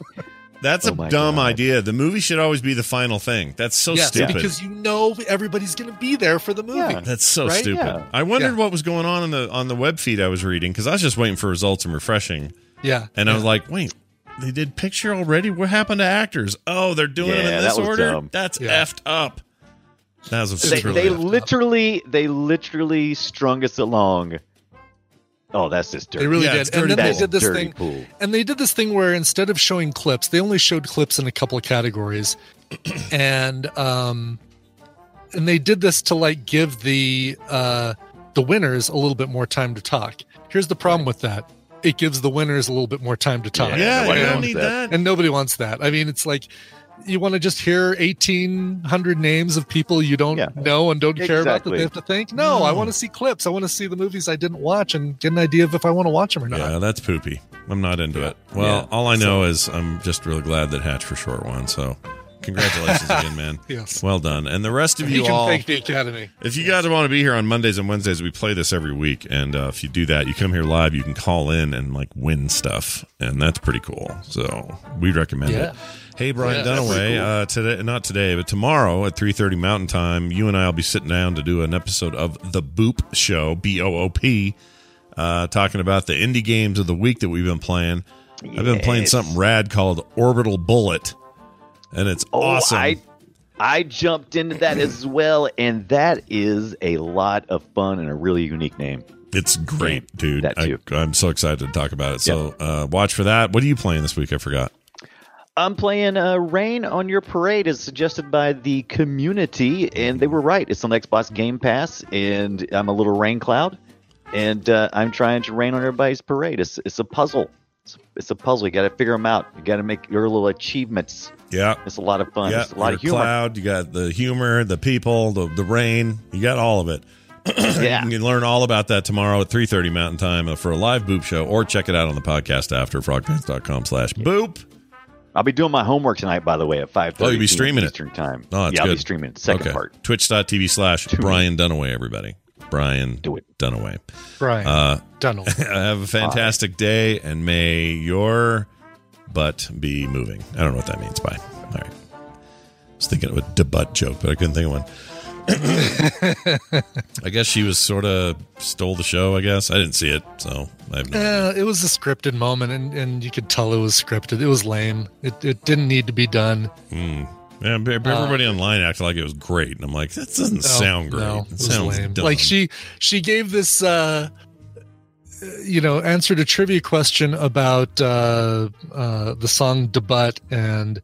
That's Oh a dumb God. idea. The movie should always be the final thing. That's so yes, stupid. because you know everybody's going to be there for the movie. Yeah. That's so Right? stupid. Yeah. I wondered Yeah. what was going on in the on the web feed I was reading because I was just waiting for results and refreshing, Yeah, and I was like, wait. They did picture already. What happened to actors? Oh, they're doing it in this that was order. dumb. That's Yeah. effed up. That was they, really they effed up. literally, they literally strung us along. Oh, that's just dirty. They really Yeah, did. And then dirty they did this dirty thing. pool. And they did this thing where instead of showing clips, they only showed clips in a couple of categories. and um and they did this to like give the uh the winners a little bit more time to talk. Here's the problem with that. It gives the winners a little bit more time to talk. Yeah, nobody you don't need that. that. And nobody wants that. I mean, it's like you want to just hear 1800 names of people you don't know and don't care about that they have to think no i want to see clips i want to see the movies i didn't watch and get an idea of if i want to watch them or not Yeah, that's poopy. I'm not into it. Well, Yeah. all I know is I'm just really glad that Hatch for Short won. So, congratulations again, man. Yes. Well done. And the rest of you you can all. thank the academy If you guys want to be here on Mondays and Wednesdays, we play this every week. And uh, if you do that, you come here live, you can call in and like win stuff, and that's pretty cool. So we recommend Yeah. it. Hey, Brian Yeah, Dunaway, cool. uh, today, not today, but tomorrow at three thirty Mountain Time, you and I will be sitting down to do an episode of the Boop Show, B O O P, uh, talking about the indie games of the week that we've been playing. I've been playing something rad called Orbital Bullet, and it's Oh, awesome. I I jumped into that as well, and that is a lot of fun and a really unique name. It's great, dude. I, I'm so excited to talk about it. So uh, watch for that. What are you playing this week? I forgot. I'm playing uh, Rain on Your Parade as suggested by the community, and they were right. It's on Xbox Game Pass, and I'm a little rain cloud, and uh, I'm trying to rain on everybody's parade. It's, it's a puzzle. It's, it's a puzzle. You got to figure them out. You got to make your little achievements. Yeah, it's a lot of fun. Yeah, It's a lot of humor. cloud. You got the humor, the people, the the rain. You got all of it. Yeah. you can learn all about that tomorrow at three thirty Mountain Time uh, for a live Boop show, or check it out on the podcast after frogpants.com slash boop. I'll be doing my homework tonight, by the way, at 5 Oh, you'll be streaming it Eastern Time. Oh, that's yeah, I'll be streaming it. Second Okay. part. Twitch.tv slash Brian Dunaway, everybody. Brian Do it. Dunaway. Brian Uh, Dunaway. have a fantastic day, and may your butt be moving. I don't know what that means. Bye. All right. I was thinking of a debut joke, but I couldn't think of one. I guess she was sort of stole the show. I guess I didn't see it, so I have no. Uh, it was a scripted moment, and, and you could tell it was scripted. It was lame. It, it didn't need to be done. Mm. Yeah, but everybody online acted like it was great, and I'm like, that doesn't No, sound great. no, it sounds lame. dumb. Like she she gave this uh you know answered a trivia question about uh uh the song debut and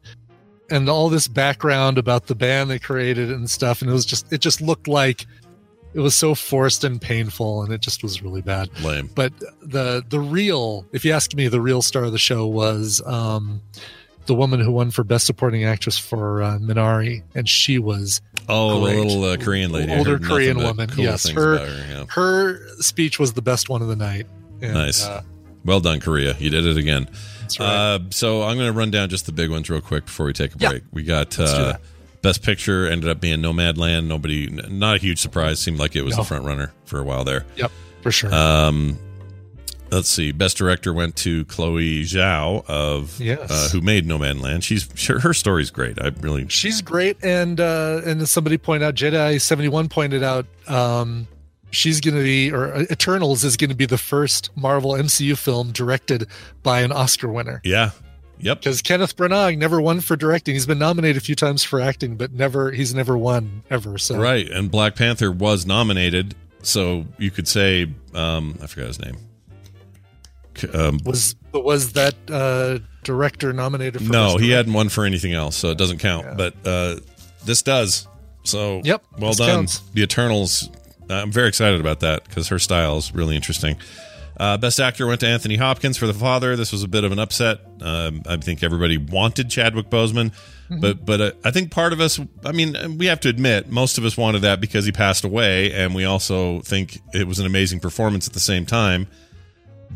and all this background about the band they created and stuff and it was just it just looked like it was so forced and painful and it just was really bad lame but the the real if you ask me the real star of the show was um the woman who won for best supporting actress for uh, Minari, and she was Oh, the great. little uh, Korean lady. Older Korean woman. cool yes, her her, yeah. her speech was the best one of the night. And, nice. uh, well done, Korea. You did it again. Uh, so I'm going to run down just the big ones real quick before we take a Yeah. break. We got uh, best picture ended up being Nomadland. Nobody, not a huge surprise. Seemed like it was No. the front runner for a while there. Yep, for sure. Um, let's see. Best director went to Chloe Zhao of Yes. uh, who made Nomadland. She's sure her story's great. I really she's great, and uh, and as somebody pointed out, Jedi seventy one pointed out, um, she's going to be or uh, Eternals is going to be the first Marvel MCU film directed by an Oscar winner. yeah. Yep. Because Kenneth Branagh never won for directing. He's been nominated a few times for acting, but never he's never won ever. So Right, and Black Panther was nominated, so you could say um, I forgot his name. Um, was was that uh, director nominated? for no, he hadn't won for anything else, so it doesn't count. But uh, this does. So Yep, well done. counts. The Eternals. I'm very excited about that because her style is really interesting. Uh, best actor went to Anthony Hopkins for The Father. This was a bit of an upset. Um, I think everybody wanted Chadwick Boseman, Mm-hmm. but but uh, I think part of us. I mean, we have to admit, most of us wanted that because he passed away, and we also think it was an amazing performance at the same time.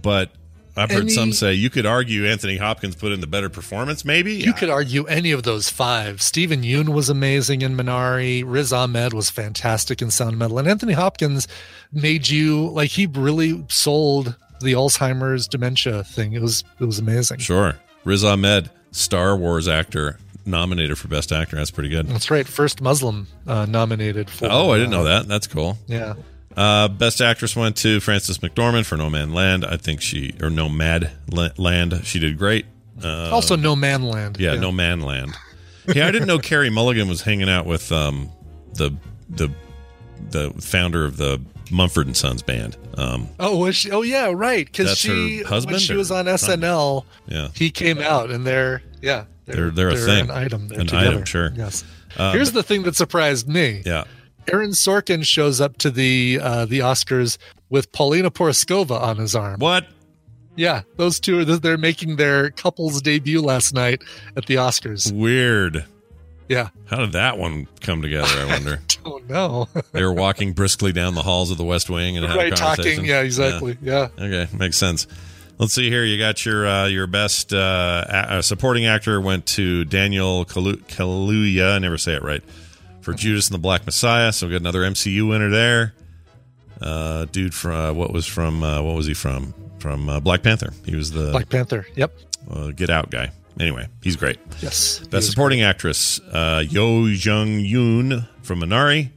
But I've heard Any- some say you could argue Anthony Hopkins put in the better performance. Maybe You could argue any of those five. Steven Yeun was amazing in Minari. Riz Ahmed was fantastic in Sound Metal. And Anthony Hopkins made you like he really sold the Alzheimer's dementia thing. It was it was amazing. Sure. Riz Ahmed, Star Wars actor, nominated for Best Actor. That's pretty good. That's right. First Muslim uh, nominated for Oh, I didn't uh, know that. That's cool. Yeah. Uh, Best Actress went to Frances McDormand for No Man Land. I think she, or No Mad Land. She did great. Uh, also No Man Land. yeah, No Man Land. Yeah, I didn't know Carey Mulligan was hanging out with um, the the the founder of the Mumford and Sons band. Um, Oh, was she? Oh, yeah, right. Because she, husband when she was on? SNL, yeah, he came out, and they're yeah, they're they're, a thing, an item. They're an together. item. Sure. Yes. Uh, Here's the thing that surprised me. yeah. Aaron Sorkin shows up to the uh, the Oscars with Paulina Porizkova on his arm. What? Yeah, those two are they're making their couples debut last night at the Oscars. Weird. Yeah. How did that one come together? I wonder. Oh no. they were walking briskly down the halls of the West Wing and had Right, a conversation. talking. Yeah, exactly. Yeah. Okay, makes sense. Let's see here. You got your uh, your best uh, a- supporting actor went to Daniel Kalu- Kaluuya. I never say it right for Judas and the Black Messiah. So we got another MCU winner there. Uh, dude from uh, what was from uh, what was he from? From uh, Black Panther. He was the Black Panther. Yep. uh, Get Out guy. Anyway, he's great. Yes. Best supporting actress, uh, Yuh-jung Youn from Minari,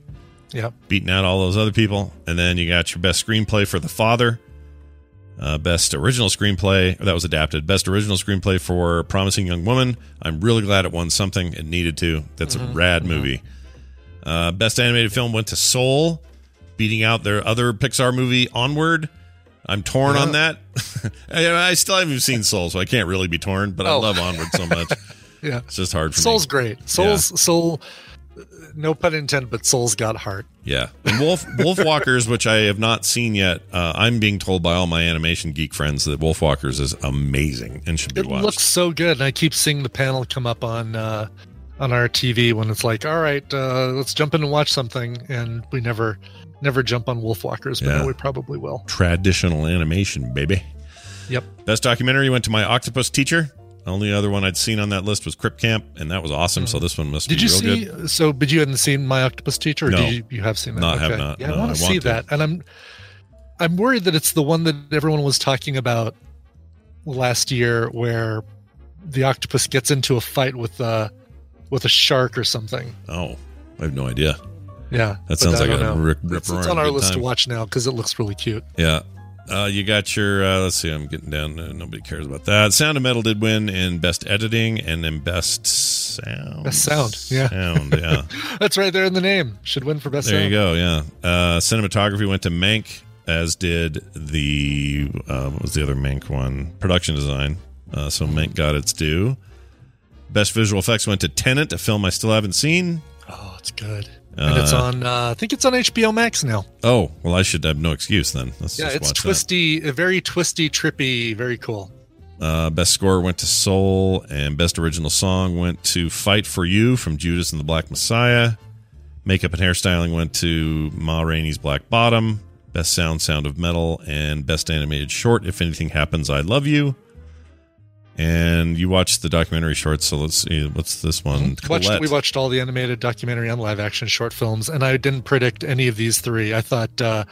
Yep. beating out all those other people. And then you got your best screenplay for The Father, uh, best original screenplay that was adapted, best original screenplay for Promising Young Woman. I'm really glad it won something. It needed to. That's a rad movie. Uh, best animated film went to Soul, beating out their other Pixar movie, Onward. I'm torn on that. I, I still haven't seen Soul, so I can't really be torn. But I Oh. love Onward so much. Yeah. It's just hard for Soul's me. great. Soul's soul. No pun intended, but Soul's got heart. Yeah, and Wolf Wolf Walkers, which I have not seen yet. Uh, I'm being told by all my animation geek friends that Wolf Walkers is amazing and should be It watched. looks so good, and I keep seeing the panel come up on uh, on our TV when it's like, "All right, uh, let's jump in and watch something," and we never never jump on Wolfwalkers, but Yeah. we probably will. Traditional animation, baby. Yep. Best documentary went to my Octopus Teacher. Only other one I'd seen on that list was Crip Camp, and that was awesome. So this one must Mm. Did be you real see? good. So, did you hadn't seen My Octopus Teacher? Or No. did you, you have seen that? No, I have not. Yeah, No, I want to see that, and I'm I'm worried that it's the one that everyone was talking about last year, where the octopus gets into a fight with uh with a shark or something. Oh, I have no idea. Yeah, That sounds like a know. rip, rip It's, it's on our list to watch now because it looks really cute. Yeah. Uh, you got your, uh, let's see, I'm getting down. Uh, nobody cares about that. Sound of Metal did win in Best Editing and in Best Sound. Best sound, yeah. Sound, yeah. That's right there in the name. Should win for best. there you go, yeah. Uh, cinematography went to Mank, as did the, uh, what was the other Mank one? Production design. Uh, so Mank got its due. Best visual effects went to Tenet, a film I still haven't seen. Oh, it's good. and it's Uh, on. Uh, I think it's on HBO Max now. Oh, well, I should have no excuse then. Let's yeah, it's watch that. twisty, uh, very twisty, trippy, very cool. Uh, best score went to Soul, and best original song went to "Fight for You" from Judas and the Black Messiah. Makeup and hairstyling went to Ma Rainey's Black Bottom. Best sound, Sound of Metal, and best animated short. If anything happens, I love you. And you watched the documentary short, so let's see. What's this one? Watched, we watched all the animated documentary and live action short films, and I didn't predict any of these three. I thought uh,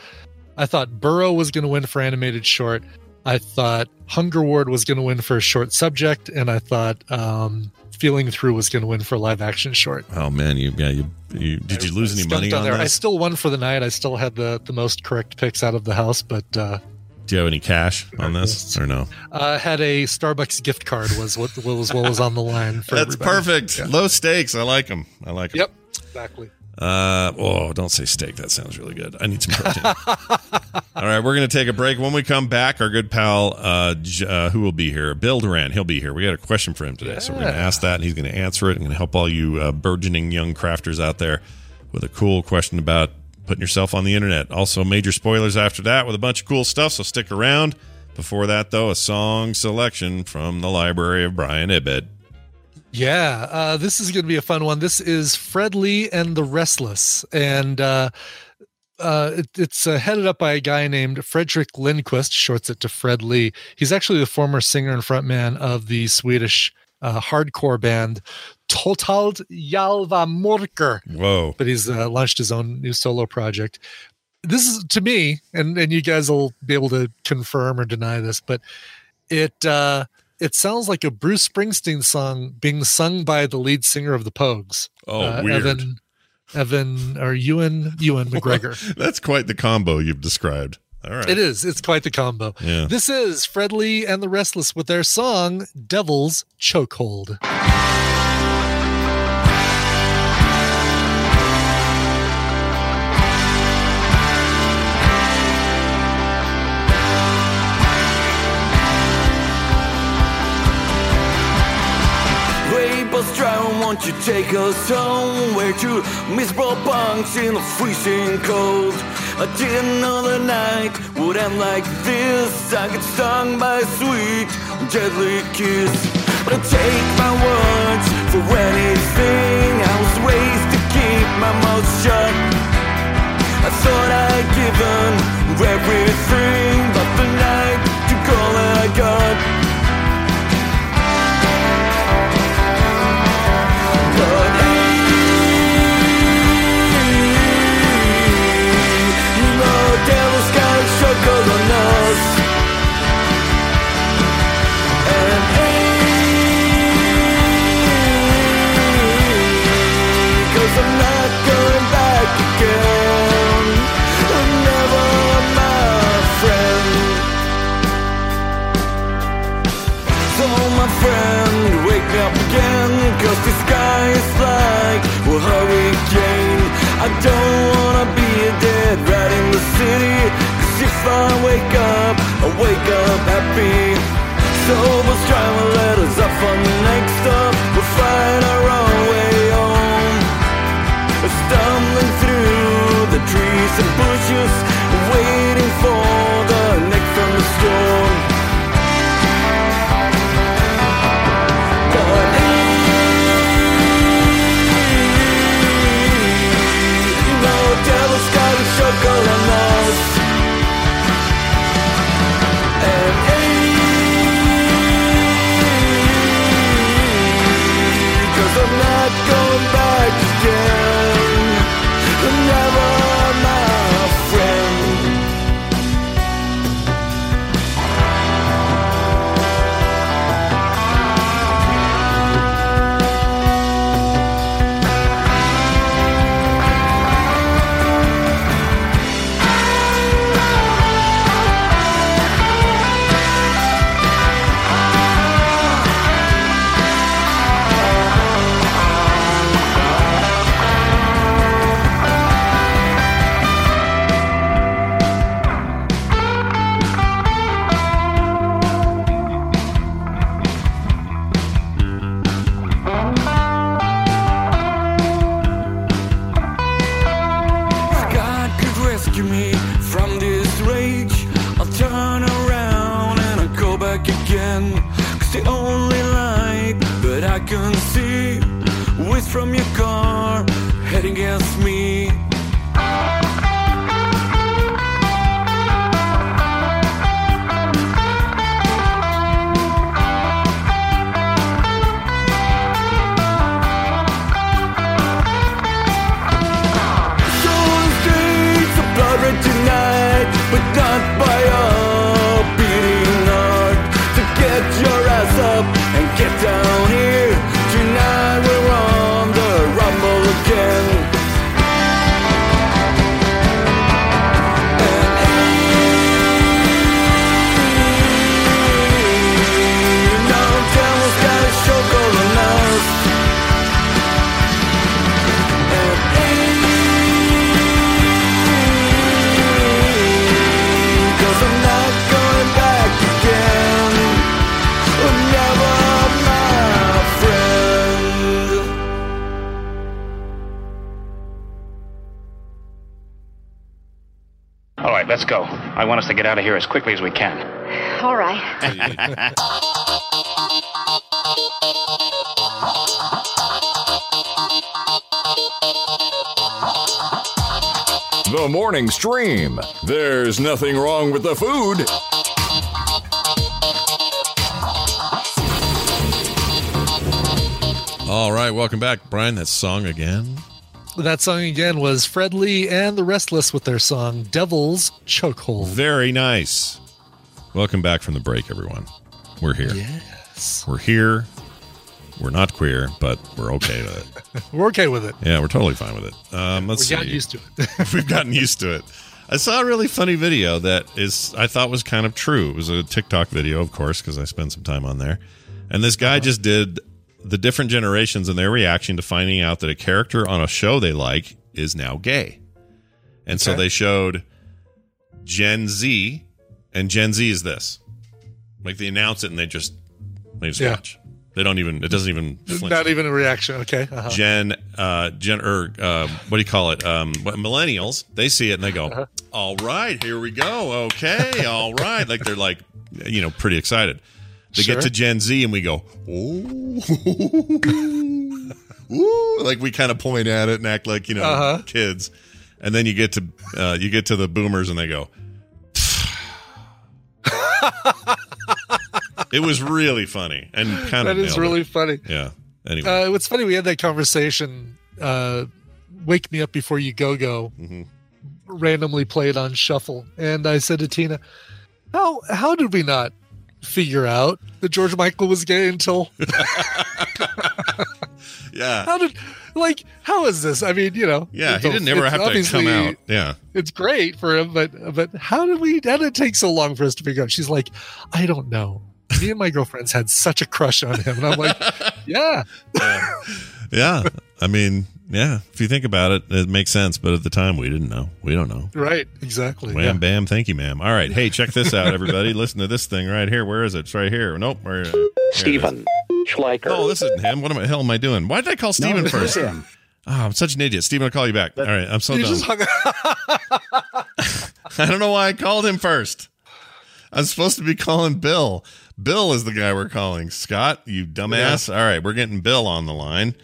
I thought Burrow was going to win for animated short. I thought Hunger Ward was going to win for a short subject, and I thought um, Feeling Through was going to win for live action short. Oh man, you yeah you, you did you lose any money on there. I still won for the night. I still had the the most correct picks out of the house, but uh, Do you have any cash on this or no? uh, had a Starbucks gift card was what, was what was on the line for. That's everybody. perfect. Low stakes. I like them. I like them. Yep, exactly. Uh, oh, don't say steak. That sounds really good. I need some protein. All right, we're going to take a break. When we come back, our good pal, uh, uh, who will be here? Bill Doran. He'll be here. We got a question for him today, so we're going to ask that, and he's going to answer it. and going to help all you uh, burgeoning young crafters out there with a cool question about putting yourself on the internet. Also, major spoilers after that with a bunch of cool stuff. So stick around. Before that, though, a song selection from the library of Brian Ibbott. Yeah, uh, this is going to be a fun one. This is Fred Lee and the Restless, and uh, uh, it, it's uh, headed up by a guy named Frederick Lindquist, shorts it to Fred Lee. He's actually the former singer and frontman of the Swedish uh, hardcore band Totalt Jävla Mörker. Whoa. But he's uh, launched his own new solo project. This is to me, and, and you guys will be able to confirm or deny this, but it uh, it sounds like a Bruce Springsteen song being sung by the lead singer of the Pogues. Oh, uh, weird. Evan, Evan or Ewan Ewan McGregor. That's quite the combo you've described. All right. It is. It's quite the combo. Yeah. This is Fred Lee and the Restless with their song "Devil's Chokehold." Won't you take us home? We're two miserable punks in the freezing cold. I didn't know the night would end like this. I get stung by a sweet, deadly kiss. But I take my words for anything. I was raised to keep my mouth shut. I thought I'd given everything, but the night took all I got. Friend, wake up again Cause the sky is like a hurricane. I don't wanna be a dead right in the city Cause if I wake up, I wake up happy. So we'll strive and let us up on the next stop. We'll find our own way home Stumbling through the trees and bushes Waiting for the next thunderstorm get out of here as quickly as we can. All right. The morning stream. There's nothing wrong with the food. All right, welcome back, Brian. That song again. That song again was Fred Lee and the Restless with their song Devil's Chokehold. Very nice. Welcome back from the break, everyone. We're here. Yes. We're here. We're not queer, but we're okay with it. We're okay with it. Yeah, we're totally fine with it. Um, let's we got used to it. We've gotten used to it. I saw a really funny video that is I thought was kind of true. It was a TikTok video, of course, because I spent some time on there. And this guy just did the different generations and their reaction to finding out that a character on a show they like is now gay. And so they showed Gen Z, and Gen Z is this. Like they announce it and they just they just Yeah. watch. They don't even. It doesn't even. flinch. Not even a reaction. Okay. Uh-huh. Gen, uh, Gen, or uh, what do you call it? Um, millennials. They see it and they go, Uh-huh. "All right, here we go. Okay, all right." Like they're like, you know, pretty excited. They Sure. get to Gen Z and we go, "Oh, Ooh," like we kind of point at it and act like you know Uh-huh. kids, and then you get to uh, you get to the boomers and they go. it was really funny and kind of That is really funny. yeah. Anyway, Uh, it's funny we had that conversation. Uh, Wake me up before you go go. Mm-hmm. Randomly played on shuffle, and I said to Tina, "How how did we not figure out that George Michael was gay until yeah, how did like how is this? I mean, you know, yeah. He didn't ever have to come out. Yeah, It's great for him, but but how did we? How did it take so long for us to figure out? She's like, I don't know. Me and my girlfriends had such a crush on him, and I'm like, yeah, yeah. I mean, yeah. If you think about it, it makes sense. But at the time, we didn't know. We don't know. right, exactly. Wham yeah. bam, thank you, ma'am. All right, hey, check this out, everybody. Listen to this thing right here. Where is it? It's right here. Nope. Where, here it is. Stephen Schleicher. Oh, this isn't him. What am I, hell am I doing? Why did I call Stephen this first? is him. Oh, I'm such an idiot. Stephen, I'll call you back. All right, I'm so You dumb. hung I don't know why I called him first. I'm supposed to be calling Bill. Bill is the guy we're calling. Scott, you dumbass. All right, we're getting Bill on the line,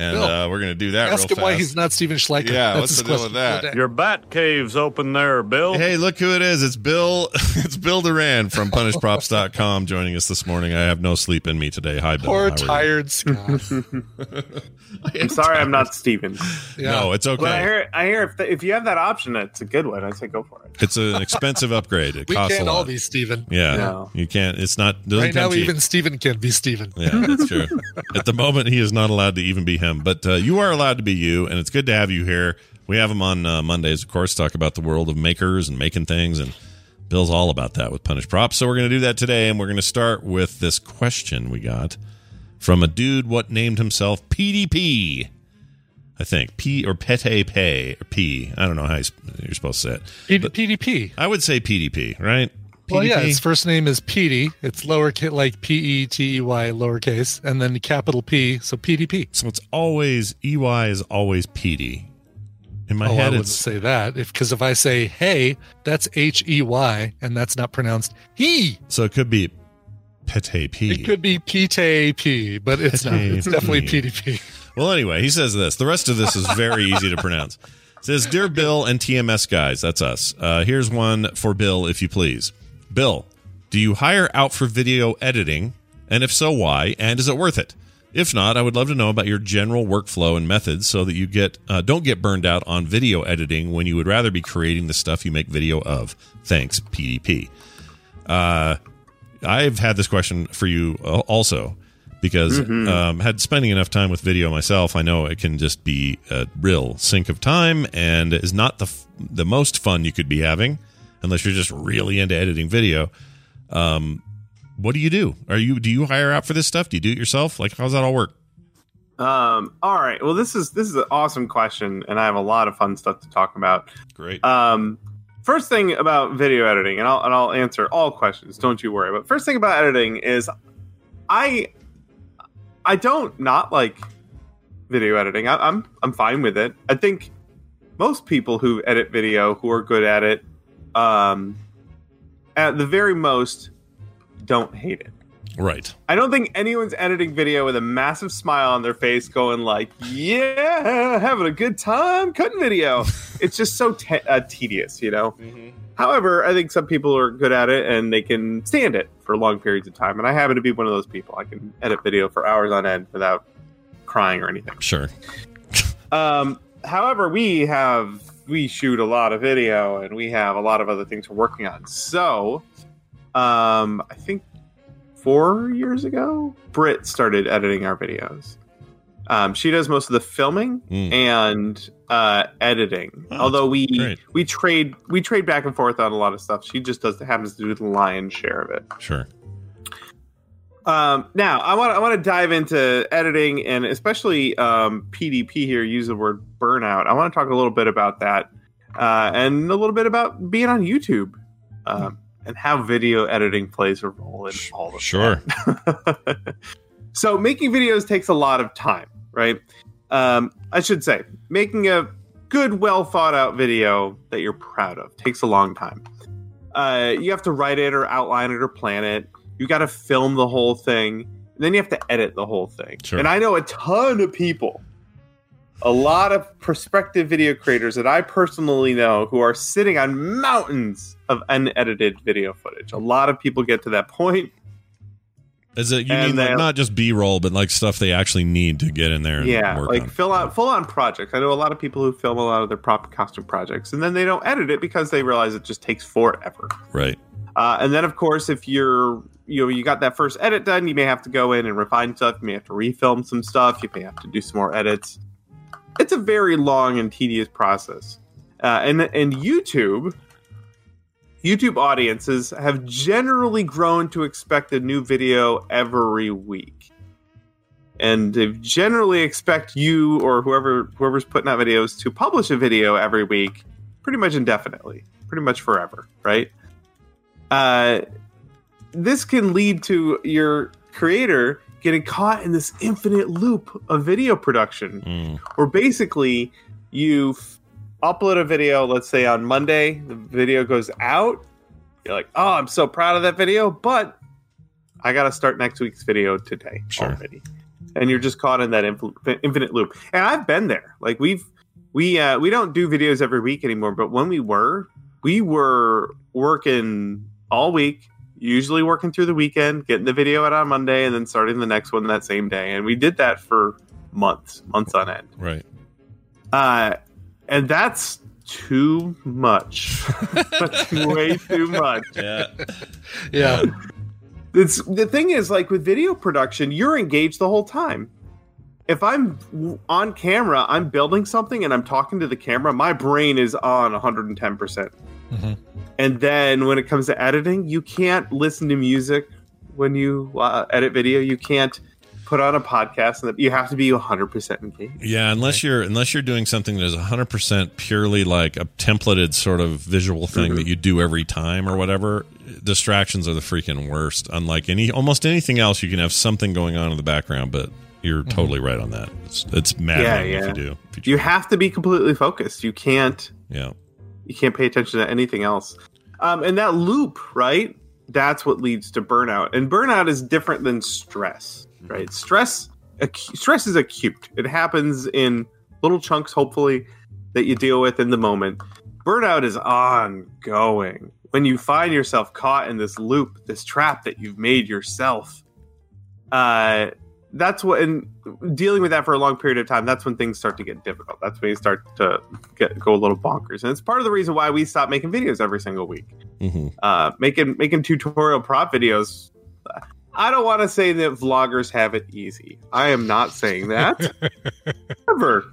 and Bill. uh, we're going to do that Ask real him why he's not Stephen Schleicher. Yeah, That's what's the deal with that? for the day. Your bat cave's open there, Bill. Hey, look who it is. It's Bill. It's Bill Doran from punishprops.com joining us this morning. I have no sleep in me today. Hi, Bill. Poor How are you? tired Scott. I'm sorry, I'm not Stephen. No, it's But I okay. hear, I hear if, the, if you have that option, it's a good one. I say go for it. It's an expensive upgrade. It we costs can't all lot. be Stephen. Yeah, No. you can't. It's not. Doesn't Right now, cheap. even Steven can't be Stephen. Yeah, that's true. At the moment, he is not allowed to even be him, but uh, you are allowed to be you, and it's good to have you here. We have him on uh, Mondays, of course, talk about the world of makers and making things, and Bill's all about that with Punish Props. So we're going to do that today, and we're going to start with this question we got from a dude what named himself PDP. I think P or Pete Pay or P. I don't know how you're supposed to say it. P- PDP. I would say PDP, right? Well, yeah, his first name is Petey. It's lowercase, like P E T E Y, lowercase, and then capital P, so PDP. So it's always EY is always PD. In my oh, I head, wouldn't say that if because if I say hey, that's H E Y, and that's not pronounced he. so it could be Pete P. It could be P P, but it's not. It's P. definitely PDP. Well, anyway, he says this. The rest of this is very easy to pronounce. It says, Dear Bill and TMS guys, that's us. Uh, here's one for Bill, if you please. Bill, do you hire out for video editing? And if so, why? And is it worth it? If not, I would love to know about your general workflow and methods so that you get uh, don't get burned out on video editing when you would rather be creating the stuff you make video of. Thanks, PDP. Uh, I've had this question for you also because Mhm. um, had spending enough time with video myself, I know it can just be a real sink of time and is not the f- the most fun you could be having unless you're just really into editing video. Um, what do you do? Are you do you hire out for this stuff? Do you do it yourself? Like how's that all work? Um, all right. Well, this is this is an awesome question, and I have a lot of fun stuff to talk about. Great. Um, first thing about video editing, and I'll and I'll answer all questions. Don't you worry. But first thing about editing is, I I don't not like video editing. I, I'm I'm fine with it. I think most people who edit video who are good at it, um, at the very most, don't hate it. Right. I don't think anyone's editing video with a massive smile on their face, going like, "Yeah, having a good time cutting video." it's just so te- uh, tedious, you know. However, I think some people are good at it and they can stand it for long periods of time. And I happen to be one of those people. I can edit video for hours on end without crying or anything. Sure. Um, however, we have we shoot a lot of video and we have a lot of other things we're working on. So, um, I think four years ago, Britt started editing our videos. Um, she does most of the filming Mm. and uh, editing. Oh, Although we great. we trade we trade back and forth on a lot of stuff. She just does happens to do the lion's share of it. Sure. Um, now I want I want to dive into editing and especially um, PDP here. Use the word burnout. I want to talk a little bit about that uh, and a little bit about being on YouTube um, and how video editing plays a role in all of Sure. So making videos takes a lot of time, right? Um, I should say making a good, well thought out video that you're proud of takes a long time. Uh, you have to write it or outline it or plan it. You got to film the whole thing. And then you have to edit the whole thing. Sure. And I know a ton of people, a lot of prospective video creators that I personally know who are sitting on mountains of unedited video footage. A lot of people get to that point. Is it you And mean like not just B roll, but like stuff they actually need to get in there and yeah, work like on? fill out full on projects. I know a lot of people who film a lot of their prop costume projects, and then they don't edit it because they realize it just takes forever. Right. Uh, and then, of course, if you're you know you got that first edit done, you may have to go in and refine stuff. You may have to refilm some stuff. You may have to do some more edits. It's a very long and tedious process. Uh, and and YouTube, YouTube audiences have generally grown to expect a new video every week, and they generally expect you or whoever whoever's putting out videos to publish a video every week, pretty much indefinitely, pretty much forever, right? uh, this can lead to your creator getting caught in this infinite loop of video production. Where basically you upload a video let's say on monday the video goes out you're like oh i'm so proud of that video but i gotta start next week's video today already. And you're just caught in that inf- infinite loop. And i've been there. Like we've we uh we don't do videos every week anymore but when we were we were working all week usually working through the weekend getting the video out on monday and then starting the next one that same day. And we did that for months months on end. Right. uh and that's too much. That's way too much. Yeah. Yeah. It's the thing is like with video production you're engaged the whole time. If i'm on camera i'm building something and i'm talking to the camera my brain is on 110% percent and then when it comes to editing you can't listen to music when you uh, edit video you can't put on a podcast and you have to be 100% engaged Yeah, unless you're unless you're doing something that is 100% purely like a templated sort of visual thing Mm-hmm. that you do every time or whatever, distractions are the freaking worst. Unlike any almost anything else, you can have something going on in the background, but you're totally right on that. It's it's maddening if you do. you have to be completely focused you can't Yeah. You can't pay attention to anything else. Um, and that loop right? That's what leads to burnout. And burnout is different than stress right? Stress acu- stress is acute. It happens in little chunks hopefully that you deal with in the moment. Burnout is ongoing. When you find yourself caught in this loop this trap that you've made yourself uh that's what and dealing with that for a long period of time that's when things start to get difficult. That's when you start to get go a little bonkers. And it's part of the reason why we stop making videos every single week. Mm-hmm. uh making making tutorial prop videos. I don't want to say that vloggers have it easy. I am not saying that. Ever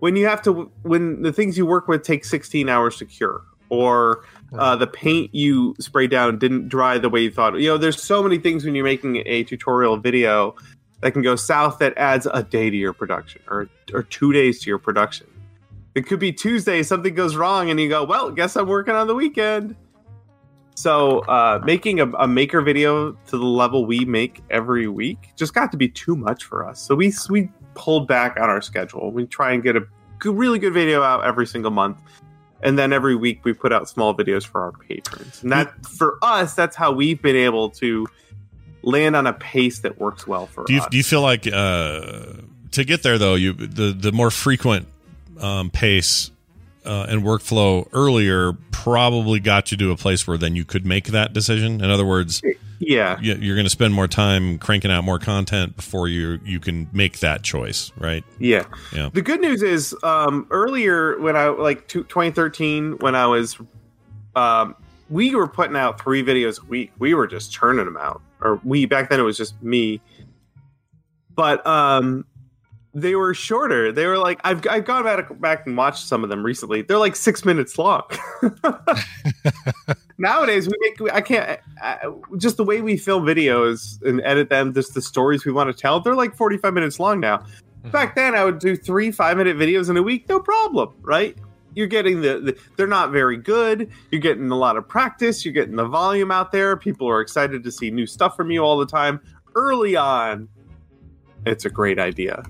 when you have to when the things you work with take 16 hours to cure or uh, the paint you sprayed down didn't dry the way you thought you know there's so many things when you're making a tutorial video that can go south that adds a day to your production or or two days to your production it could be tuesday something goes wrong and you go well guess i'm working on the weekend so uh, making a, a maker video to the level we make every week just got to be too much for us. So we we pulled back on our schedule. We try and get a good, really good video out every single month, and then every week we put out small videos for our patrons. And that for us, that's how we've been able to land on a pace that works well for Do you us. do you feel like uh, to get there though you the the more frequent um, pace uh, and workflow earlier probably got you to a place where then you could make that decision. In other words, yeah, you- you're going to spend more time cranking out more content before you you can make that choice, right? Yeah. Yeah. The good news is, um, earlier when I like two- 2013, when I was, um, we were putting out three videos a week. We were just churning them out, or we back then it was just me. But um, they were shorter. They were like I've I've gone back back and watched some of them recently. They're like six minutes long. Nowadays, we make I can't I, just the way we film videos and edit them, just the stories we want to tell. They're like 45 minutes long now. Back then, I would do three five minute videos in a week, no problem, right? You're getting the, the they're not very good. You're getting a lot of practice. You're getting the volume out there. People are excited to see new stuff from you all the time. Early on, it's a great idea.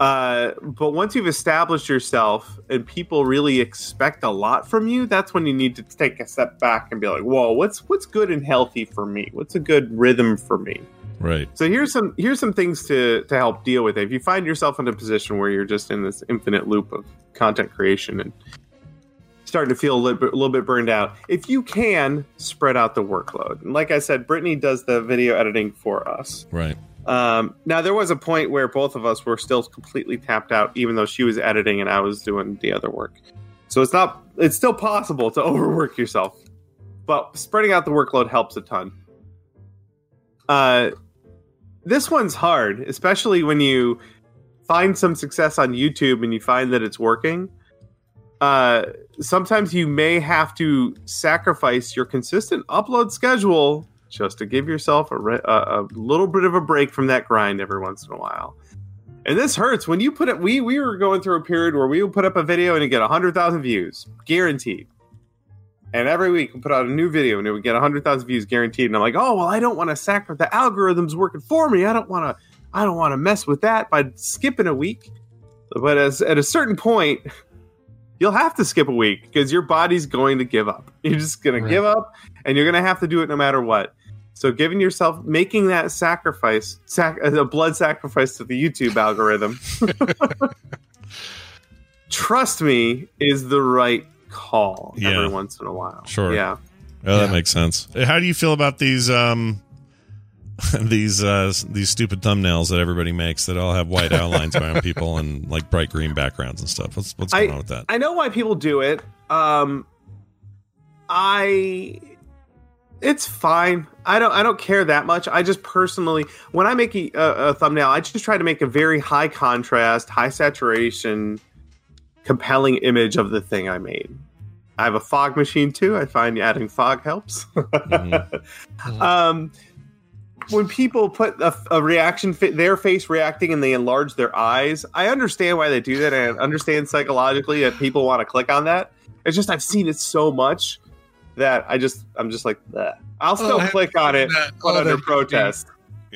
Uh, but once you've established yourself and people really expect a lot from you, that's when you need to take a step back and be like, "Whoa, what's what's good and healthy for me? What's a good rhythm for me?" Right. So here's some here's some things to to help deal with it. If you find yourself in a position where you're just in this infinite loop of content creation and starting to feel a little bit, a little bit burned out, if you can spread out the workload. And like I said, Brittany does the video editing for us. Right. Um, now there was a point where both of us were still completely tapped out, even though she was editing and I was doing the other work. So it's not it's still possible to overwork yourself, but spreading out the workload helps a ton. Uh, this one's hard, especially when you find some success on YouTube and you find that it's working. Uh, sometimes you may have to sacrifice your consistent upload schedule just to give yourself a, re- a, a little bit of a break from that grind every once in a while. And this hurts when you put it. We we were going through a period where we would put up a video and it get hundred thousand views, guaranteed. And every week we put out a new video and it would get hundred thousand views, guaranteed. And I'm like, oh well, I don't want to sacrifice the algorithms working for me. I don't want to. I don't want to mess with that by skipping a week. But as at a certain point, you'll have to skip a week because your body's going to give up. You're just going Right. to give up, and you're going to have to do it no matter what. So, giving yourself, making that sacrifice, sac- a blood sacrifice to the YouTube algorithm, trust me, is the right call Yeah. every once in a while. Sure. Yeah. Oh, that makes sense. How do you feel about these um these uh these stupid thumbnails that everybody makes that all have white outlines around people and like bright green backgrounds and stuff? What's what's going I, on with that? I know why people do it. Um, I it's fine. I don't I don't care that much. I just personally, when I make a, a, a thumbnail, I just try to make a very high contrast, high saturation, compelling image of the thing I made. I have a fog machine too. I find adding fog helps. um, when people put a, a reaction fit their face reacting and they enlarge their eyes, I understand why they do that. and I understand psychologically that people want to click on that. It's just I've seen it so much that I just I'm just like Bleh. I'll still Oh, click on it, that- but oh, under that-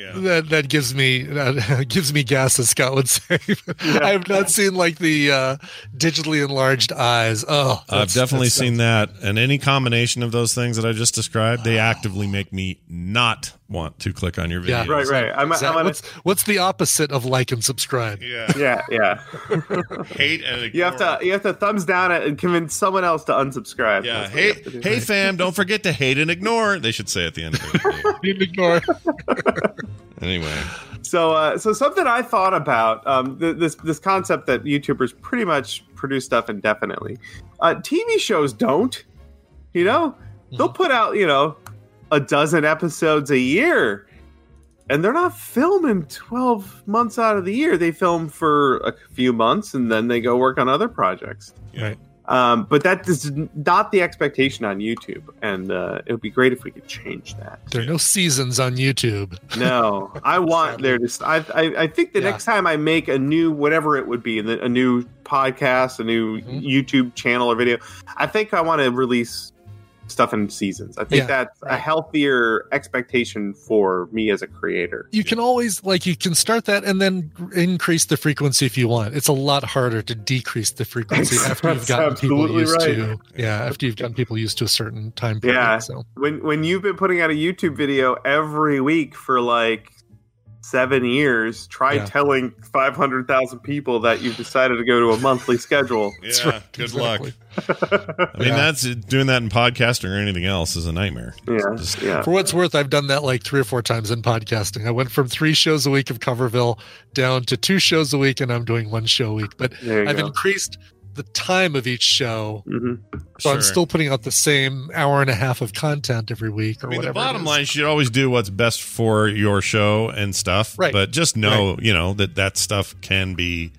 protest. That that gives me that gives me gas, as Scott would say. I have not seen like the uh, digitally enlarged eyes. Oh, I've definitely seen that, and any combination of those things that I just described, they actively make me not want to click on your video. Yeah, Exactly. what's what's the opposite of like and subscribe? Yeah, yeah, yeah. hate and you have to you have to thumbs down it and convince someone else to unsubscribe. Yeah, That's hey, to do. hey, fam! Don't forget to hate and ignore. They should say at the end of it. ignore. anyway, So, uh, so something I thought about um, th- this this concept that YouTubers pretty much produce stuff indefinitely. Uh, TV shows don't. You know, they'll put out you know a dozen episodes a year, and they're not filming twelve months out of the year. They film for a few months and then they go work on other projects. Right. Um, but that is not the expectation on YouTube, and uh, it would be great if we could change that. There are no seasons on YouTube. No, I want there to. I, I I think the Yeah. next time I make a new whatever it would be, a new podcast, a new Mm-hmm. YouTube channel or video, I think I want to release stuff in seasons. I think Yeah, that's a healthier expectation for me as a creator. You can always like you can start that and then increase the frequency if you want. It's a lot harder to decrease the frequency after you've gotten people used right. to yeah, after you've gotten people used to a certain time period. Yeah. So When when you've been putting out a YouTube video every week for like seven years, try Yeah. telling five hundred thousand people that you've decided to go to a monthly schedule. yeah, good luck. I mean, Yeah. that's doing that in podcasting or anything else is a nightmare. Yeah, Just- yeah. For what's worth, I've done that like three or four times in podcasting. I went from three shows a week of Coverville down to two shows a week, and I'm doing one show a week. But I've go. increased the time of each show, Mhm. so I'm still putting out the same hour and a half of content every week or I mean, the whatever. it bottom is. line, you should always do what's best for your show and stuff. Right. But just know, you know, that that stuff can be,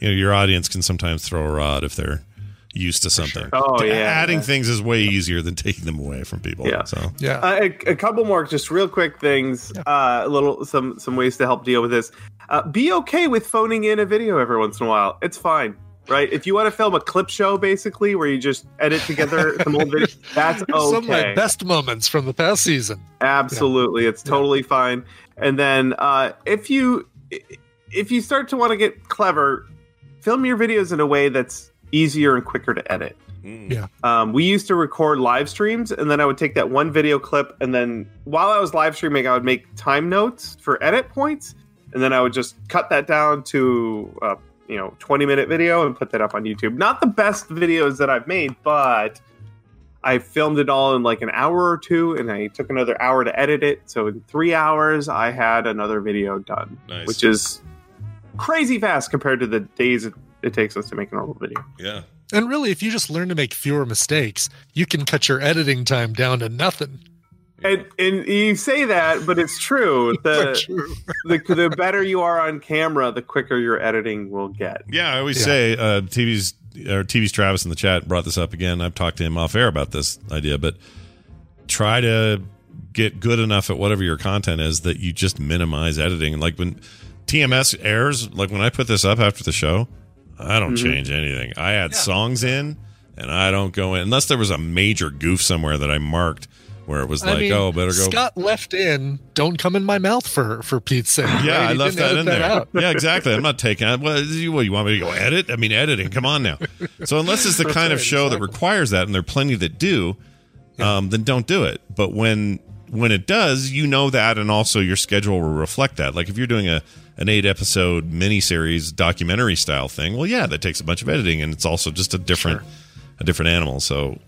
you know, your audience can sometimes throw a rod if they're used to something. Oh, yeah, Adding yeah. things is way easier than taking them away from people. Yeah. So Yeah. Uh, a, a couple more, just real quick things. Uh, a little, some, some ways to help deal with this. Uh, be okay with phoning in a video every once in a while. It's fine, right? If you want to film a clip show, basically, where you just edit together some old videos, that's okay. Some of my best moments from the past season. Absolutely, it's totally fine. And then uh, if you if you start to want to get clever, film your videos in a way that's easier and quicker to edit. Yeah. Um, we used to record live streams, and then I would take that one video clip, and then while I was live streaming, I would make time notes for edit points, and then I would just cut that down to uh, you know twenty minute video and put that up on YouTube. Not the best videos that I've made, but I filmed it all in like an hour or two, and I took another hour to edit it. So in three hours, I had another video done, Nice. which is crazy fast compared to the days it, it takes us to make a normal video. Yeah. And really, if you just learn to make fewer mistakes, you can cut your editing time down to nothing. And and you say that, but it's true. The, the the better you are on camera, the quicker your editing will get. Yeah, I always Yeah. say uh, TV's or TV's Travis in the chat brought this up again. I've talked to him off air about this idea, but try to get good enough at whatever your content is that you just minimize editing. Like when TMS airs, like when I put this up after the show, I don't Mm-hmm. Mhm. change anything. I add songs in, and I don't go in unless there was a major goof somewhere that I marked where it was I like, mean, oh, better go. Scott left in "Don't come in my mouth" for for Pete's sake. Yeah, right? I left that in edit there. out. yeah, exactly. I'm not taking it. Well, you, what, you want me to go edit? I mean, editing. Come on now. So unless it's the That's kind of right, show that requires that, and there are plenty that do, um, then don't do it. But when when it does, you know that, and also your schedule will reflect that. Like if you're doing a an eight episode miniseries documentary style thing, well, yeah, that takes a bunch of editing, and it's also just a different a different animal. So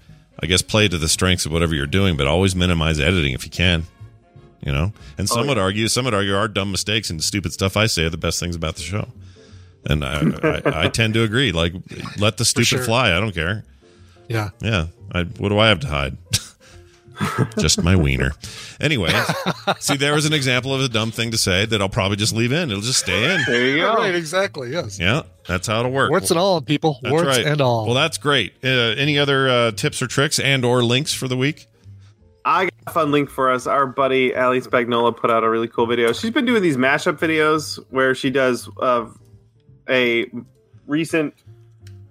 I guess play to the strengths of whatever you're doing, but always minimize editing if you can. You know, and some Oh, would argue, some would argue, our dumb mistakes and stupid stuff I say are the best things about the show, and I, I, I tend to agree. Like, let the stupid sure. fly. I don't care. Yeah. Yeah. I, what do I have to hide? just my wiener. Anyway, see, there was an example of a dumb thing to say that I'll probably just leave in. It'll just stay in. There you go. Right, exactly. Yes. Yeah, that's how it'll work. Warts and all, people. That's Warts right. and all. Well, that's great. Uh, any other uh, tips or tricks and or links for the week? I got a fun link for us. Our buddy Ali Spagnola put out a really cool video. She's been doing these mashup videos where she does uh, a recent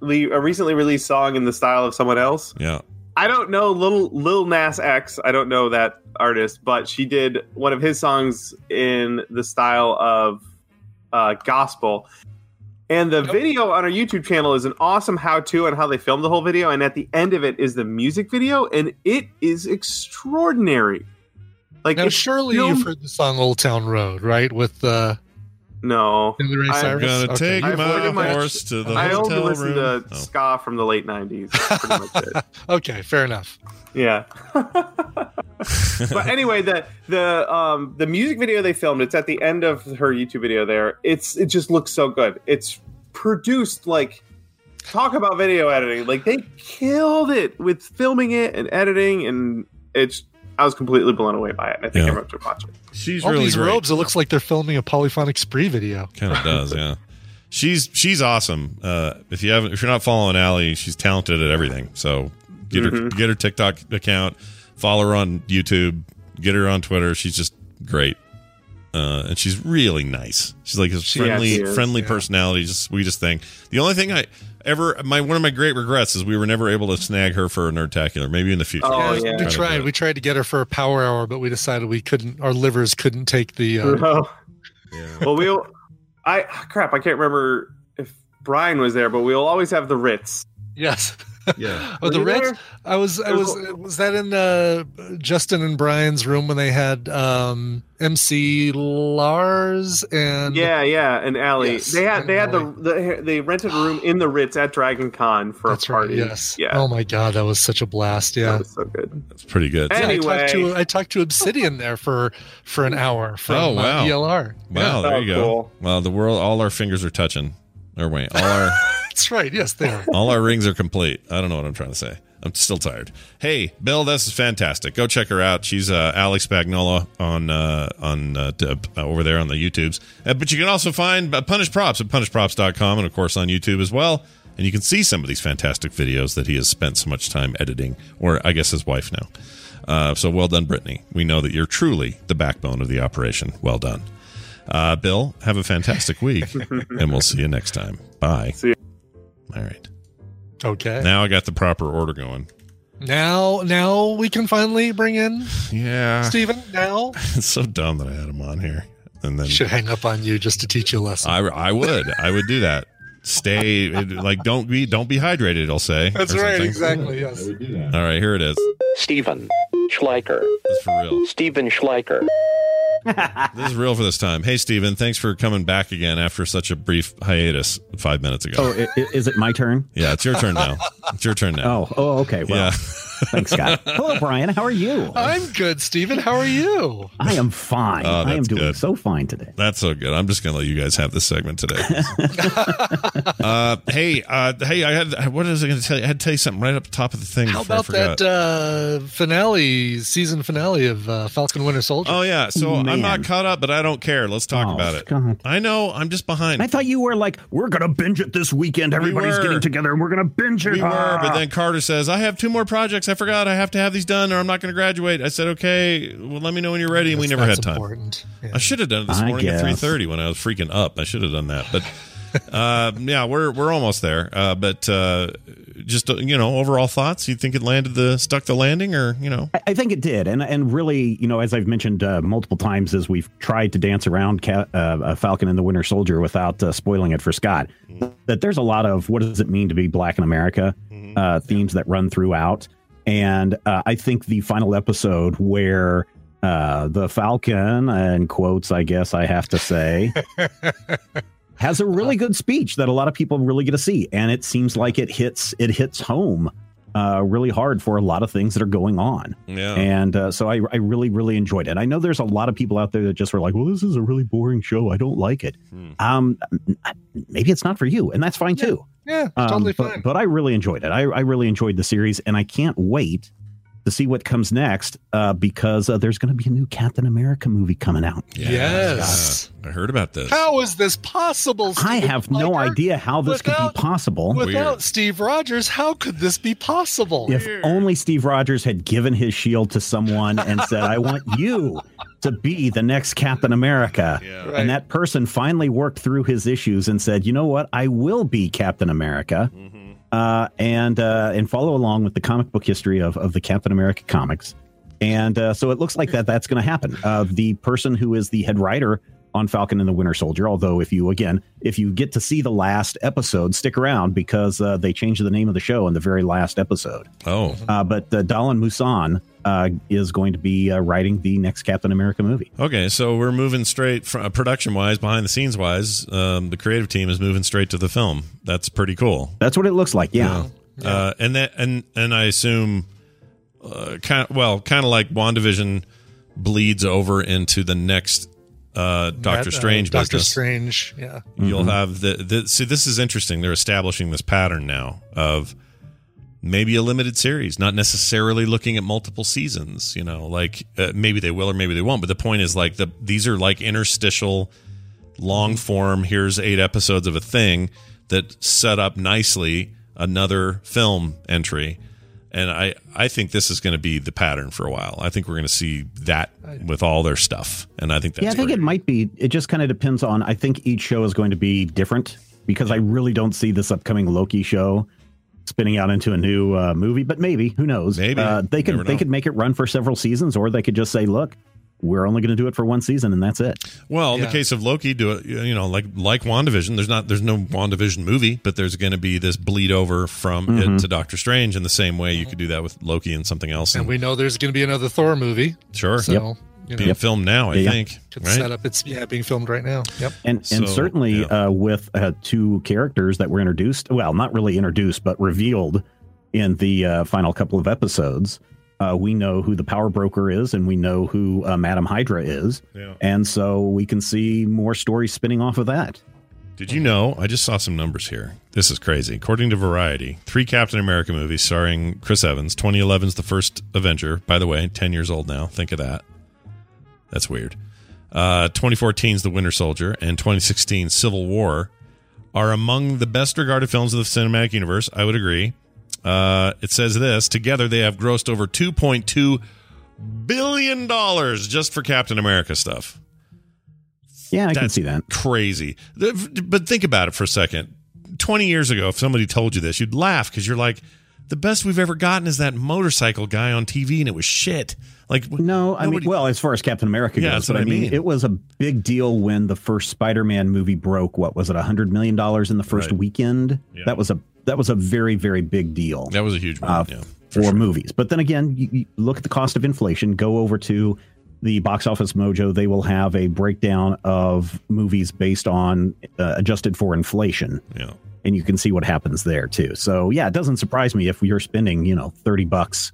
a recently released song in the style of someone else. Yeah. I don't know Lil Lil Nas X. I don't know that artist, but she did one of his songs in the style of uh, gospel. And the video on our YouTube channel is an awesome how-to on how they filmed the whole video. And at the end of it is the music video, and it is extraordinary. Like now, surely filmed- you've heard the song "Old Town Road," right? With uh, no. Billy Ray I'm Cyrus. gonna take I've my pretty much- horse to the I only hotel listen room. to Oh. ska from the late '90s. That's pretty much it. okay, fair enough. Yeah. but anyway, the the um the music video they filmed, it's at the end of her YouTube video there. It's it just looks so good. It's produced like talk about video editing. Like they killed it with filming it and editing and it's I was completely blown away by it. I think Yeah. everyone should watch it. She's all really these great. robes, it looks like they're filming a polyphonic spree video. Kind of does, yeah. She's she's awesome. Uh, if you haven't, if you're not following Allie, she's talented at everything. So get her Mhm. get her TikTok account, follow her on YouTube, get her on Twitter. She's just great, uh, and she's really nice. She's like a friendly actually is, friendly yeah. personality, just sweetest thing. The only thing I ever my one of my great regrets is we were never able to snag her for a nerdtacular. Maybe in the future. Oh, yeah. We tried. We tried to get her for a power hour, but we decided we couldn't. Our livers couldn't take the. Uh, No. Well, we'll. I crap. I can't remember if Brian was there, but we'll always have the Ritz. yes. Yeah. Oh, the Were you Ritz. there? I was. I was. Was that in uh, Justin and Brian's room when they had um, MC Lars and Yeah, yeah, and Allie. Yes, they had they had the, the they rented a room in the Ritz at Dragon Con for That's a right. party. Yes. Yeah. Oh my god, that was such a blast. That Yeah. was so good. That's pretty good. Yeah, I Anyway. talked to I talked to Obsidian there for for an hour from Oh, wow. uh, ELR. Wow, Yeah. there Oh, you go. cool. Well, the world, all our fingers are touching. Or wait, all our That's right. Yes, they are. all our rings are complete. I don't know what I'm trying to say. I'm still tired. Hey, Bill, this is fantastic. Go check her out. She's uh, Alex Spagnola on uh, on uh, uh, over there on the YouTubes. Uh, but you can also find uh, Punish Props at punishprops.com and of course on YouTube as well. And you can see some of these fantastic videos that he has spent so much time editing, or I guess his wife now. Uh, so well done, Brittany. We know that you're truly the backbone of the operation. Well done. Uh, Bill, have a fantastic week, and we'll see you next time. Bye. See you. All right. Okay. Now I got the proper order going. Now, now we can finally bring in Yeah. Stephen. Now, It's so dumb that I had him on here. and then Should hang up on you just to teach you a lesson. I, I would I would do that. Stay like don't be don't be hydrated. It'll say That's right, something. exactly. Yes. All right, here it is. Stephen Schleicher. This is for real. Stephen Schleicher. This is real for this time. Hey, Stephen, thanks for coming back again after such a brief hiatus five minutes ago. Oh, is it my turn? Yeah, it's your turn now. It's your turn now. Oh, oh, okay. Well, yeah. Thanks, Scott. Hello, Brian. How are you? I'm good, Stephen. How are you? I am fine. Oh, I am doing good. so fine today. That's so good. I'm just gonna let you guys have this segment today. uh, hey, uh, hey, I had what was I going to tell you? I had to tell you something right up the top of the thing. How before I about that uh, finale, season finale of uh, Falcon Winter Soldier? Oh yeah, so I'm not caught up, but I don't care. Let's talk Oh, about it. God. I know I'm just behind. I thought you were like, we're going to binge it this weekend. Everybody's were. getting together and we're going to binge it. we were, but Ah. then Carter says, "I have two more projects. I forgot. I have to have these done, or I'm not going to graduate." I said, "Okay, well, let me know when you're ready." And we That's- never had time. important. Yeah. I should have done it this I morning at three thirty when I was freaking up. I should have done that, but uh, yeah, we're we're almost there. Uh, but uh, just uh, you know, overall thoughts. You think it landed the stuck the landing, or you know? I- I think it did, and and really, you know, as I've mentioned uh, multiple times, as we've tried to dance around Ca- uh, Falcon and the Winter Soldier without uh, spoiling it for Scott, that there's a lot of what does it mean to be Black in America uh, themes that run throughout, and uh, I think the final episode where uh, the Falcon, and quotes, I guess I have to say. has a really good speech that a lot of people really get to see. And it seems like it hits it hits home uh, really hard for a lot of things that are going on. Yeah. and uh, so I, I really really enjoyed it. I know there's a lot of people out there that just were like well this is a really boring show. I don't like it. Hmm. um maybe it's not for you. And that's fine too Yeah, Um, totally but, fine. but i really enjoyed it I, I really enjoyed the series and i can't wait to see what comes next uh, because uh, there's going to be a new captain america movie coming out Yes. I heard about this. How is this possible? i Stephen have no idea how this could be possible Without Steve Rogers, how could this be possible? If only Steve Rogers had given his shield to someone and said, I want you to be the next Captain America. Right. And that person finally worked through his issues and said, you know what? I will be Captain America. Uh, and uh, and follow along with the comic book history of, of the Captain America comics. And uh, so it looks like that that's going to happen. Uh, the person who is the head writer on Falcon and the Winter Soldier, although if you again, if you get to see the last episode, stick around because uh, they changed the name of the show in the very last episode. Oh, Uh, but uh, Dalan Musson uh, is going to be uh, writing the next Captain America movie. Okay, so we're moving straight from production wise, behind the scenes wise. Um, the creative team is moving straight to the film. That's pretty cool. That's what it looks like. Yeah. Uh, and that and and I assume, uh, kind of, well, kind of like Wandavision bleeds over into the next uh, Doctor That, uh, Strange Doctor business. Strange, yeah. You'll Mm-hmm. have the, the see. This is interesting. They're establishing this pattern now of maybe a limited series, not necessarily looking at multiple seasons. You know, like uh, maybe they will or maybe they won't. But the point is, like the these are like interstitial, long form. Here's eight episodes of a thing that set up nicely another film entry. And I, I think this is going to be the pattern for a while. I think we're going to see that with all their stuff, and I think that's yeah, I think great. it might be. It just kind of depends on. I think each show is going to be different because I really don't see this upcoming Loki show spinning out into a new uh, movie. But maybe, who knows? Maybe. uh, they could they could make it run for several seasons, or they could just say, "Look, we're only going to do it for one season, and that's it." Well, in Yeah. the case of Loki, do it. You know, like like Wandavision. There's not there's no Wandavision movie, but there's going to be this bleed over from Mhm. it to Doctor Strange in the same way you could do that with Loki and something else. And And we know there's going to be another Thor movie. sure, So, Yep. you know, being filmed now, I Yeah, yeah. think. could Right? set up. It's yeah, being filmed right now. Yep. And and So, certainly yeah. uh, with uh, two characters that were introduced, well, not really introduced, but revealed in the uh, final couple of episodes. Uh, we know who the power broker is, and we know who uh, Madam Hydra is, Yeah. and so we can see more stories spinning off of that. Did you know? I just saw some numbers here. This is crazy. According to Variety, three Captain America movies starring Chris Evans. 2011's the first Avenger. By the way, 10 years old now. Think of that. That's weird. Uh, 2014's The Winter Soldier and 2016 Civil War are among the best regarded films of the cinematic universe. I would agree. Uh, it says this together they have grossed over 2.2 billion dollars just for Captain America stuff. Yeah, I can That's see that. Crazy. But think about it for a second. 20 years ago, if somebody told you this, you'd laugh because you're like, the best we've ever gotten is that motorcycle guy on TV, and it was shit. Like No, I nobody- mean, well, as far as Captain America Yeah, goes, that's but I mean, mean. it was a big deal when the first Spider-Man movie broke. What was it, a hundred million dollars in the first Right. weekend? Yeah. That was a that was a very very big deal. that was a huge one. uh, yeah, for, movies. But then again, you, you look at the cost of inflation. Go over to the Box Office Mojo; they will have a breakdown of movies based on uh, adjusted for inflation. Yeah. and you can see what happens there too. So yeah, it doesn't surprise me if you're spending you know thirty bucks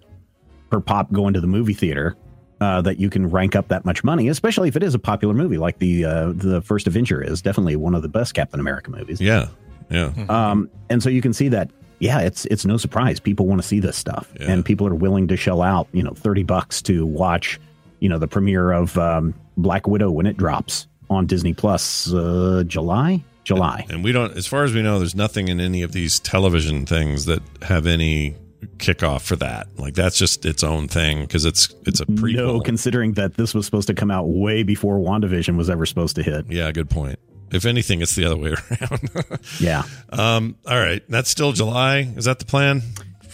per pop going to the movie theater. Uh, that you can rank up that much money, especially if it is a popular movie like the uh, the first Avenger is definitely one of the best Captain America movies. Yeah, yeah. Um, and so you can see that, yeah, it's it's no surprise people want to see this stuff, Yeah. and people are willing to shell out, you know, thirty bucks to watch, you know, the premiere of um, Black Widow when it drops on Disney Plus, uh, July, July. And we don't, as far as we know, there's nothing in any of these television things that have any kickoff for that. Like that's just its own thing because it's it's a prequel. No, considering that this was supposed to come out way before WandaVision was ever supposed to hit. Yeah, good point. If anything, it's the other way around. Yeah. um. All right, that's still July. Is that the plan?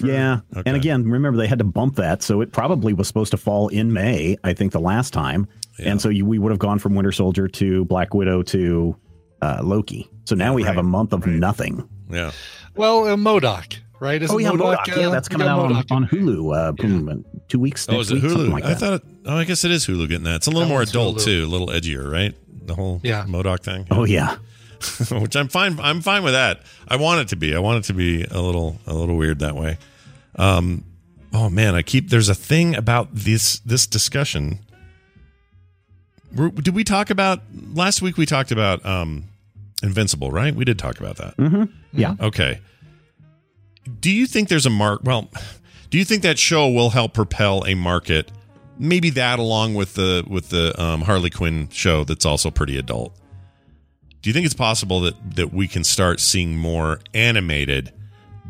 Yeah. Okay. And again, remember they had to bump that, so it probably was supposed to fall in May, I think the last time. And so you, we would have gone from Winter Soldier to Black Widow to uh, Loki. So now we have a month of nothing. Yeah. Well, uh, MODOK, right? Isn't oh yeah, MODOK, MODOK. yeah, uh, that's coming out on, on Hulu. Uh, boom, two weeks. Oh, next is it week, Hulu? Like I thought. It, oh, I guess it is Hulu getting that. It's a little That more adult Hulu. too, a little edgier, right? The whole Yeah. MODOK thing. Oh yeah. which I'm fine. I'm fine with that. I want it to be. I want it to be a little a little weird that way. Um. Oh man, I keep. There's a thing about this this discussion. Were- Did we talk about last week? We talked about um, Invincible, right? We did talk about that. Mm-hmm. Yeah. Okay. Do you think there's a mark? Well, do you think that show will help propel a market? Maybe that, along with the with the um, Harley Quinn show, that's also pretty adult. Do you think it's possible that that we can start seeing more animated,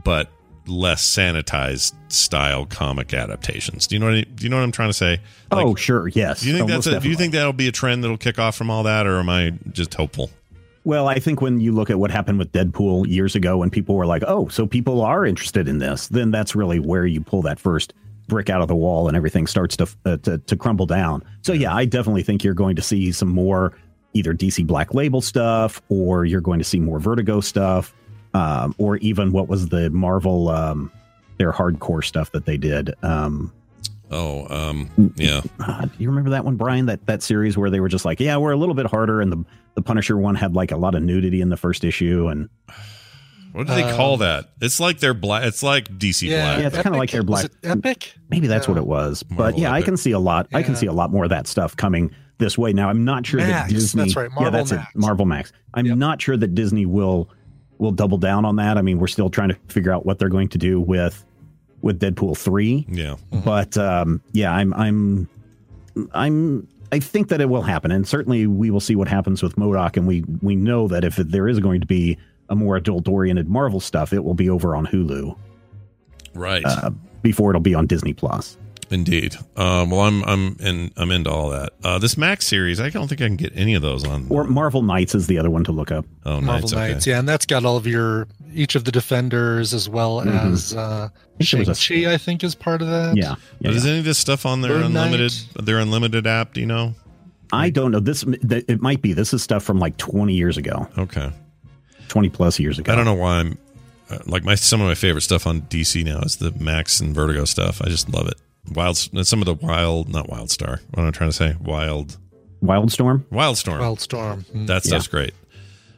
but less sanitized style comic adaptations? Do you know what I, do you know what I'm trying to say? Like, oh sure, yes. do you think Oh, that's a, do you think that'll be a trend that'll kick off from all that, or am I just hopeful? Well, I think when you look at what happened with Deadpool years ago, when people were like, "Oh, so people are interested in this," then that's really where you pull that first brick out of the wall, and everything starts to uh, to, to crumble down. So yeah, I definitely think you're going to see some more either DC Black Label stuff, or you're going to see more Vertigo stuff, um, or even what was the Marvel um, their hardcore stuff that they did. Um, Oh, um, yeah. uh, do you remember that one, Brian? That that series where they were just like, yeah, we're a little bit harder, and the the Punisher one had like a lot of nudity in the first issue, and What do they Um, call that? It's like they're black. It's like DC Yeah, Black. yeah, it's kind of like their Was black. it Epic? Maybe that's Yeah. what it was. But Marvel yeah, I can see a lot. I can see a lot more of that stuff coming this way. Now, I'm not sure Max, that Disney. that's right, yeah, that's Max. it. Marvel Max. I'm Yep. not sure that Disney will will double down on that. I mean, we're still trying to figure out what they're going to do with with Deadpool three. Yeah. But um, yeah, I'm I'm I'm I think that it will happen, and certainly we will see what happens with MODOK, and we we know that if there is going to be a more adult oriented Marvel stuff, it will be over on Hulu Right. uh, before it'll be on Disney Plus. Indeed. Um, well, I'm I'm in I'm into all that. Uh, this Max series, I don't think I can get any of those on. Or Marvel Knights is the other one to look up. oh, Marvel Knights, okay. Knights, yeah, and that's got all of your each of the defenders as well Mhm. as uh, think it was a- Shang-Chi, I think, is part of that. Yeah, yeah, But is yeah. any of this stuff on their Moon unlimited Knight. their unlimited app? Do you know? I don't know. This it might be. This is stuff from like 20 years ago, Okay. 20 plus years ago. I don't know why I'm uh, like my some of my favorite stuff on DC now is the Max and Vertigo stuff. I just love it. Wild, some of the wild, not Wild Star. What am I trying to say? Wild, Wildstorm. Wildstorm. Wildstorm. Mm. That stuff's great.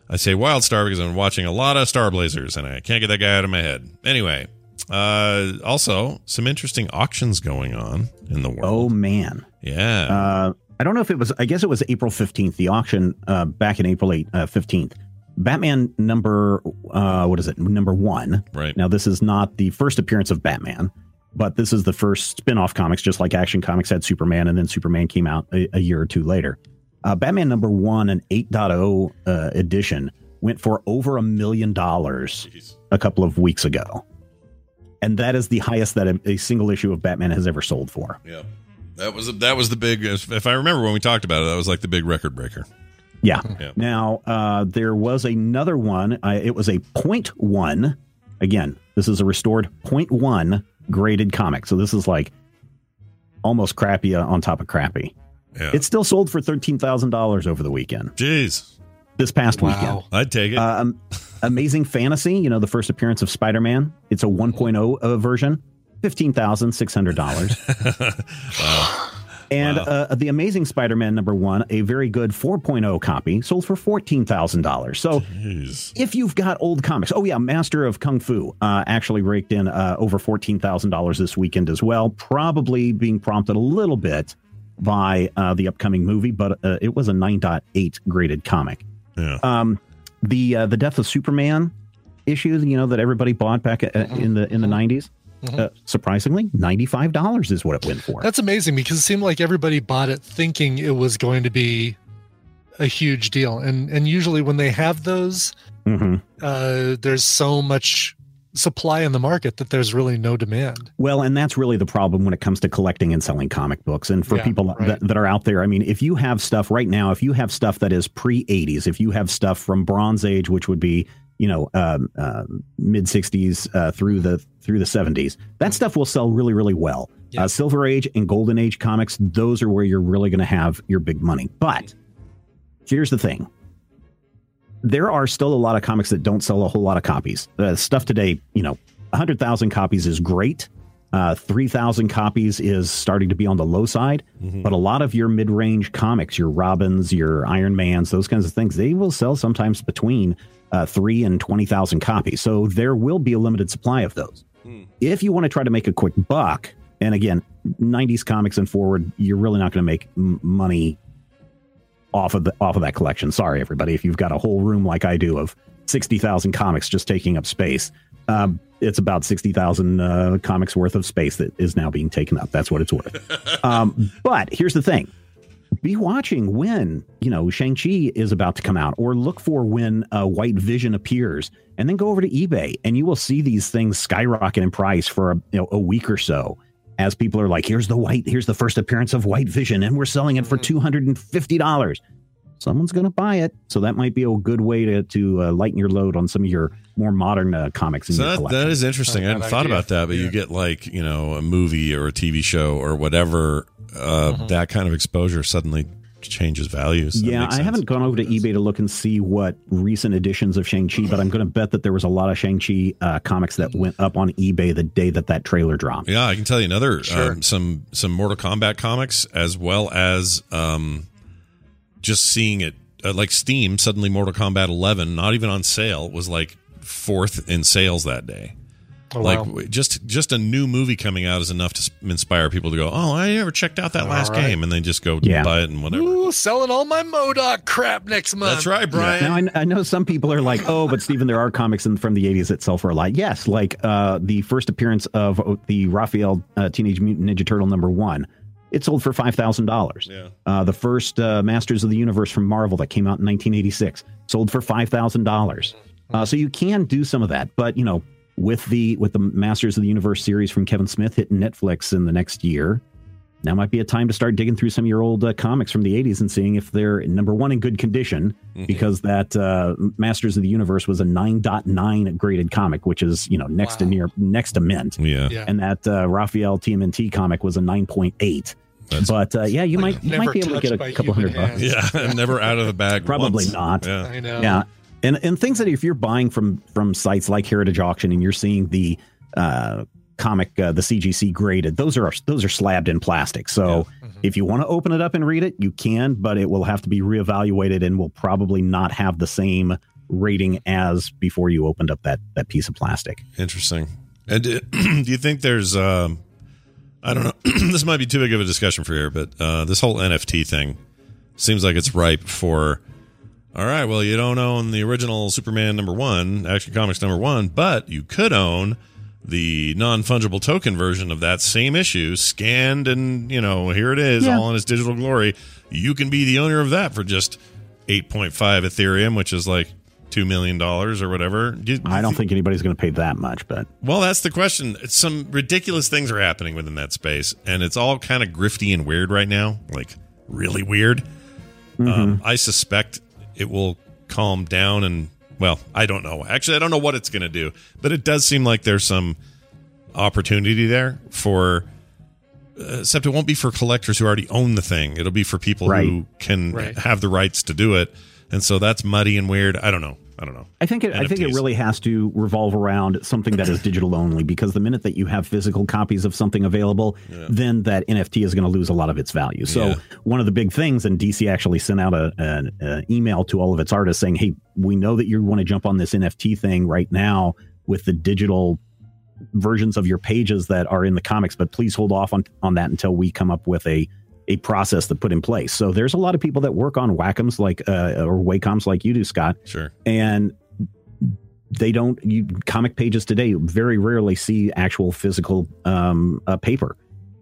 I say Wild Star because I'm watching a lot of Star Blazers and I can't get that guy out of my head. Anyway, uh, also some interesting auctions going on in the world. Oh man. yeah. Uh, I don't know if it was. I guess it was April 15th. The auction uh, back in April 8, uh, 15th. Batman number uh, what is it? Number one. right. Now this is not the first appearance of Batman, but this is the first spin-off comics, just like Action Comics had Superman, and then Superman came out a, a year or two later. Uh, Batman number one, an 8.0 uh, edition, went for over a million dollars a couple of weeks ago. And that is the highest that a, a single issue of Batman has ever sold for. Yeah. That was that was the big. If I remember when we talked about it, that was like the big record breaker. Yeah. Yeah. Now, uh, there was another one. Uh, it was a point one Again, this is a restored 0.1 graded comic. So this is like almost crappy on top of crappy. Yeah. It still sold for $13,000 over the weekend. Jeez. This past Wow. weekend. I'd take it. Um, Amazing Fantasy, you know, the first appearance of Spider Man. It's a 1.0 uh, version, $15,600. wow. And uh, the Amazing Spider Man number one, a very good 4.0 copy, sold for $14,000. So if you've got old comics, oh, yeah, Master of Kung Fu uh, actually raked in uh, over $14,000 this weekend as well, probably being prompted a little bit by uh, the upcoming movie, but uh, it was a 9.8 graded comic. Yeah. Um, the uh, the Death of Superman issues, you know, that everybody bought back uh, in the in the 90s. Uh, surprisingly, ninety-five dollars is what it went for. That's amazing because it seemed like everybody bought it thinking it was going to be a huge deal. And and usually when they have those, Mhm. uh, there's so much supply in the market that there's really no demand. Well, and that's really the problem when it comes to collecting and selling comic books. And for Yeah, people right. that, that are out there, I mean, if you have stuff right now, if you have stuff that is pre 80s, if you have stuff from Bronze Age, which would be you know um, uh, mid 60s uh, through the through the 70s, that stuff will sell really really well. Uh, Silver Age and Golden Age comics, those are where you're really going to have your big money. But here's the thing there are still a lot of comics that don't sell a whole lot of copies. Uh, stuff today, you know, 100,000 copies is great. Uh, 3,000 copies is starting to be on the low side. But a lot of your mid range comics, your Robins, your Iron Mans, those kinds of things, they will sell sometimes between uh, 3 and 20,000 copies. So there will be a limited supply of those. If you want to try to make a quick buck, and again, 90s comics and forward, you're really not going to make m- money off of the off of that collection. Sorry, everybody, if you've got a whole room like I do of sixty thousand comics just taking up space, um, it's about sixty thousand uh, comics worth of space that is now being taken up. That's what it's worth. um, but here's the thing: be watching when, you know, Shang-Chi is about to come out or look for when a White Vision appears and then go over to eBay and you will see these things skyrocket in price for a, you know, a week or so as people are like, here's the white, here's the first appearance of White Vision and we're selling it for mm. $250 someone's going to buy it. So that might be a good way to to uh, lighten your load on some of your more modern uh, comics in So your that, that is interesting. I hadn't thought about that, but you get like you know a movie or a TV show or whatever. Uh, That kind of exposure suddenly changes values. That yeah, I haven't gone over to eBay to look and see what recent editions of Shang Chi, but I'm going to bet that there was a lot of Shang Chi uh, comics that went up on eBay the day that that trailer dropped. Yeah, I can tell you another Sure. um, some some Mortal Kombat comics as well as um, just seeing it uh, like Steam suddenly Mortal Kombat 11 not even on sale was like fourth in sales that day. Oh, like wow. just just a new movie coming out is enough to inspire people to go, "Oh, I never checked out that All last right. game," and they just go Yeah. buy it and whatever. Ooh, selling all my MODOK crap next month. That's right, Brian. Now I, I know some people are like, "Oh, but Stephen, there are comics in, from the '80s that sell for a lot." Yes, like uh, the first appearance of uh, the Raphael uh, Teenage Mutant Ninja Turtle number one. It sold for five thousand dollars. Yeah. Uh, the first uh, Masters of the Universe from Marvel that came out in 1986 sold for five thousand dollars. Uh, so you can do some of that, but you know, with the with the Masters of the Universe series from Kevin Smith hitting Netflix in the next year, now might be a time to start digging through some of your old uh, comics from the 80s and seeing if they're number one in good condition because that uh, Masters of the Universe was a 9.9 graded comic, which is you know next to near next to mint. Yeah. Yeah. And that uh, Raphael TMNT comic was a 9.8. But uh, yeah, you might you might be able to get a couple human hundred bucks. Yeah, never out of the bag. Probably once. not. Yeah. I know. Yeah, and and things that if you're buying from from sites like Heritage Auction and you're seeing the uh, comic uh, the CGC graded, those are those are slabbed in plastic. So if you want to open it up and read it, you can, but it will have to be reevaluated and will probably not have the same rating as before you opened up that that piece of plastic. Interesting. And uh, do you think there's um I don't know. this might be too big of a discussion for here, but uh, this whole NFT thing seems like it's ripe for. All right, well, you don't own the original Superman number one, Action Comics number one, but you could own the non fungible token version of that same issue, scanned, and you know, here it is, Yeah. all in its digital glory. You can be the owner of that for just eight point five Ethereum, which is like two million dollars or whatever. You- I don't think anybody's going to pay that much, but well, that's the question. Some ridiculous things are happening within that space, and it's all kind of grifty and weird right now, like really weird. Um, I suspect it will calm down and well, I don't know. Actually, I don't know what it's going to do, but it does seem like there's some opportunity there for. Uh, except it won't be for collectors who already own the thing. It'll be for people Right. who can Right. have the rights to do it, and so that's muddy and weird. I don't know. I don't know. I think it, I think it really has to revolve around something that is digital only because the minute that you have physical copies of something available, then that NFT is going to lose a lot of its value. So Yeah. one of the big things, and DC actually sent out a, an a email to all of its artists saying, "Hey, we know that you want to jump on this NFT thing right now with the digital versions of your pages that are in the comics, but please hold off on on that until we come up with a a process to put in place." So there's a lot of people that work on Wacom's like uh, or Wacom's like you do, Scott Sure. and they don't you comic pages today very rarely see actual physical um uh, paper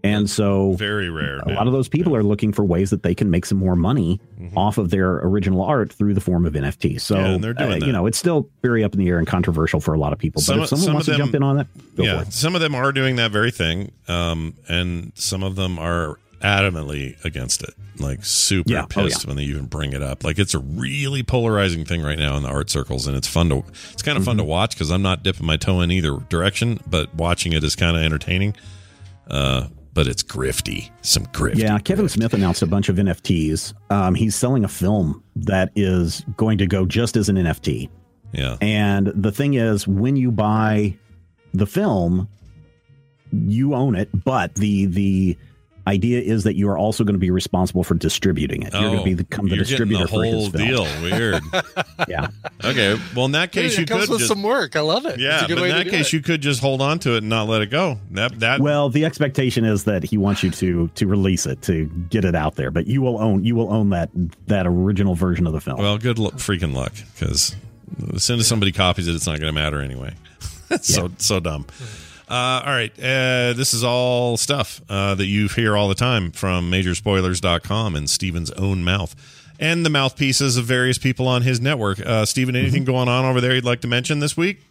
and so very rare a lot of those people are looking for ways that they can make some more money off of their original art through the form of NFT. So Mm-hmm. Yeah, they're doing uh, you know it's still very up in the air and controversial for a lot of people. But if someone wants to jump in on it, go yeah, for it. some of them are doing that very thing, um, and some of them are adamantly against it, like super Yeah. Oh, pissed yeah. when they even bring it up. Like it's a really polarizing thing right now in the art circles, and it's fun to it's kind of fun to Mm-hmm. watch because I'm not dipping my toe in either direction, but watching it is kind of entertaining. Uh, but it's grifty, some grifty. Yeah, Kevin Smith announced a bunch of NFTs. Um, he's selling a film that is going to go just as an NFT. Yeah. And the thing is, when you buy the film, you own it, but the the idea is that you are also going to be responsible for distributing it. You're going to be become the Oh, you're distributor the for his whole film. deal. Weird. yeah. Okay. Well, in that case, Dude, you it comes could with just, some work. I love it. yeah, It's a good but way in that case, it. you could just hold on to it and not let it go. That that Well, the expectation is that he wants you to to release it to get it out there, but you will own you will own that that original version of the film. Well, good lu- freaking luck, because as soon as somebody copies it, it's not going to matter anyway. It's so so dumb. Uh, all right, uh, this is all stuff uh, that you hear all the time from MajorSpoilers.com and Stephen's own mouth, and the mouthpieces of various people on his network. Uh, Steven, anything going on over there you'd like to mention this week?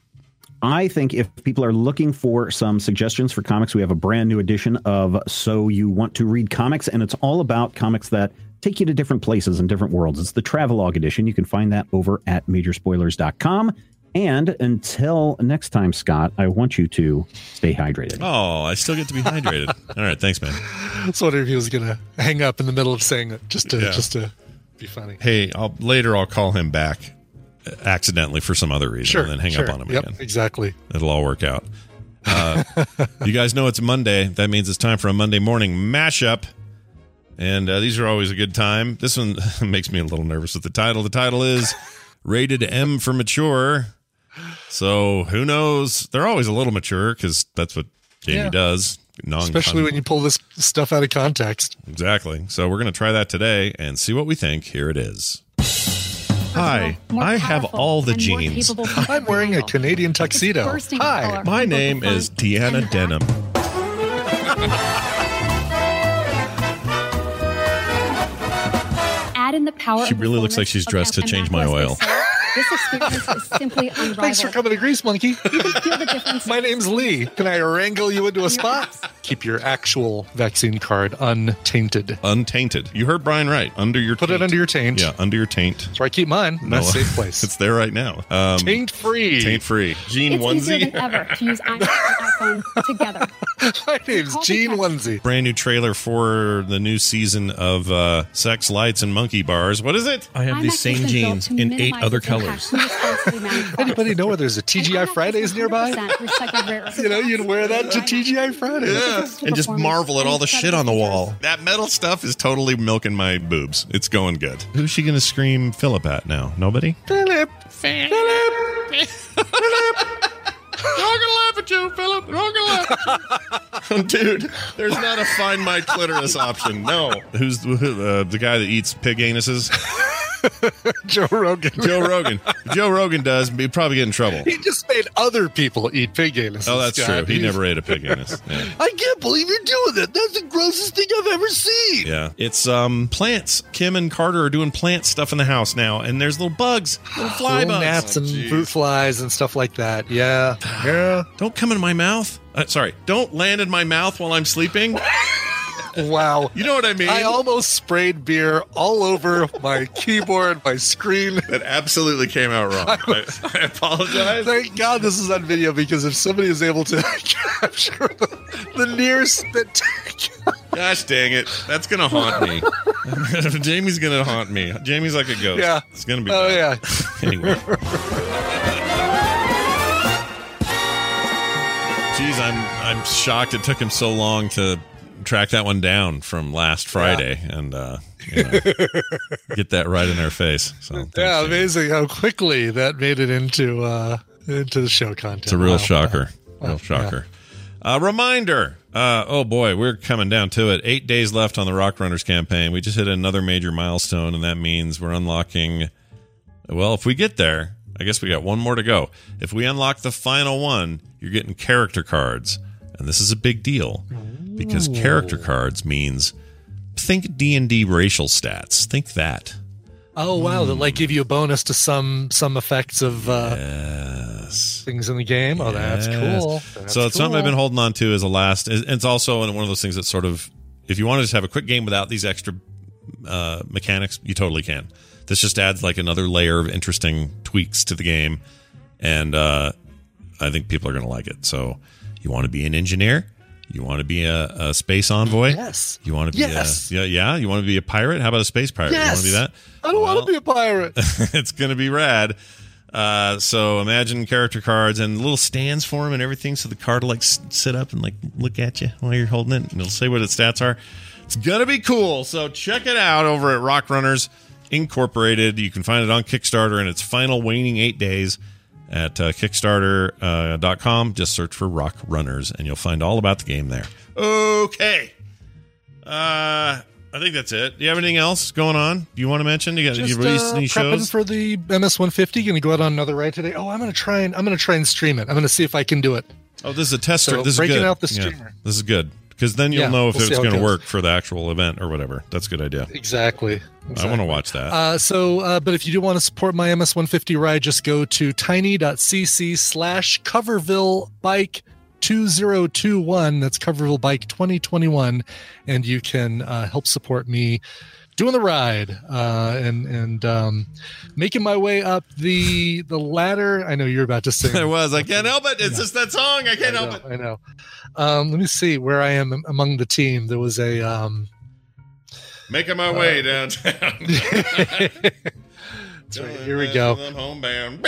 I think if people are looking for some suggestions for comics, we have a brand new edition of So You Want to Read Comics, and it's all about comics that take you to different places and different worlds. It's the Travelogue edition. You can find that over at majorspoilers.com. And until next time, Scott, I want you to stay hydrated. Oh, I still get to be hydrated. all right, thanks, man. I was wondering if he was going to hang up in the middle of saying it just to Yeah. just to be funny. Hey, I'll later I'll call him back uh, accidentally for some other reason Sure, and then hang sure. up on him Yep, again. exactly. It'll all work out. Uh, you guys know it's Monday. That means it's time for a Monday morning mashup. And uh, these are always a good time. This one makes me a little nervous with the title. The title is Rated M for Mature. So who knows? They're always a little mature because that's what Jamie Yeah. does. Non- Especially when you pull this stuff out of context. Exactly. So we're going to try that today and see what we think. Here it is. Hi, I have all the genes. I'm wearing a Canadian tuxedo. Hi. My name is Deanna Denham. Add in the power. She really looks like she's dressed to change my oil. the same. This experience is simply unrivaled. Thanks for coming to Grease Monkey. Feel the difference. My name's Lee. Can I wrangle you into a spot? Keep your actual vaccine card untainted. Untainted. You heard Brian right. Under your Put it under your taint. Yeah, under your taint. That's where I keep mine. Nice No, safe place. It's there right now. Um, taint free. Taint free. Gene It's easier onesie. than ever to use iPhone together. My name's Gene Onesie. Brand new trailer for the new season of uh, Sex Lights and Monkey Bars. What is it? I have these same jeans in eight other colors. Anybody know where there's a TGI Fridays nearby? You know, you'd wear that to TGI Fridays. Yeah, and just marvel at all the shit on the wall. That metal stuff is totally milking my boobs. It's going good. Who's she going to scream Philip at now? Nobody? Philip. Philip. Philip! I'm gonna laugh at you, Philip. I'm gonna laugh at you. Dude, there's not a find my clitoris option. No. Who's the, uh, the guy that eats pig anuses? Joe Rogan. Joe Rogan. Joe Rogan does, he'd probably get in trouble. He just made other people eat pig anus. Oh, that's Scott. true. He never ate a pig anus. Yeah. I can't believe you're doing that. That's the grossest thing I've ever seen. Yeah, it's um plants. Kim and Carter are doing plant stuff in the house now, and there's little bugs, little fly Little bugs, gnats and Oh, fruit flies and stuff like that. Yeah. Yeah. Don't come in my mouth. Uh, sorry, don't land in my mouth while I'm sleeping. wow. You know what I mean? I almost sprayed beer all over my keyboard, my screen. That absolutely came out wrong. I, I apologize. Thank God this is on video because if somebody is able to capture the, the near spit Gosh dang it. That's going to haunt me. Jamie's going to haunt me. Jamie's like a ghost. Yeah. It's going to be Oh, bad. yeah. anyway. Jeez, I'm I'm shocked it took him so long to track that one down from last Friday and uh, you know, get that right in their face. So thanks, Yeah, Jamie. amazing how quickly that made it into uh into the show content. It's a real Wow. shocker. Wow. Real shocker. A reminder. Uh, oh boy, we're coming down to it. Eight days left on the Rock Runners campaign. We just hit another major milestone, and that means we're unlocking. Well, if we get there, I guess we got one more to go. If we unlock the final one, you're getting character cards, and this is a big deal because character cards means think D and D racial stats. Think that. Oh wow, that Hmm. like give you a bonus to some some effects of uh things in the game. Oh, that's cool. That's so it's something I've been holding on to as a last. It's it's also one of those things that sort of, if you want to just have a quick game without these extra uh, mechanics, you totally can. This just adds like another layer of interesting tweaks to the game, and uh, I think people are going to like it. So you want to be an engineer. You want to be a, a space envoy? Yes. You want to be Yes. a yeah, yeah. You want to be a pirate? How about a space pirate? You want to be that? I don't want to be a pirate. it's going to be rad. Uh, so imagine character cards and little stands for them and everything, so the card will like sit up and like look at you while you're holding it, and it'll say what its stats are. It's gonna be cool. So check it out over at Rock Runners Incorporated. You can find it on Kickstarter in its final waning eight days at uh, Kickstarter.com. Just search for Rock Runners, and you'll find all about the game there. Okay. Uh, I think that's it. Do you have anything else going on? Do you want to mention? You got you released uh, any prepping shows? for the MS 150. Going to go out on another ride today. Oh, I'm going to try and I'm going to try and stream it. I'm going to see if I can do it. Oh, this is a tester. So this is breaking good. out the Yeah, streamer. this is good because then you'll Yeah, know if we'll it's going to work for the actual event or whatever. That's a good idea. Exactly. I want to watch that. Uh, so, uh, but if you do want to support my MS 150 ride, just go to tiny.cc slash Coverville Bike 2021. That's Coverville Bike 2021. And you can uh, help support me doing the ride uh, and and um, making my way up the the ladder. I know you're about to sing. I was. I can't help it. It's just that song. I can't I help it. I know. Um, let me see where I am among the team. There was a. Um. Making my Uh, way downtown. That's right, here we go. Homebound.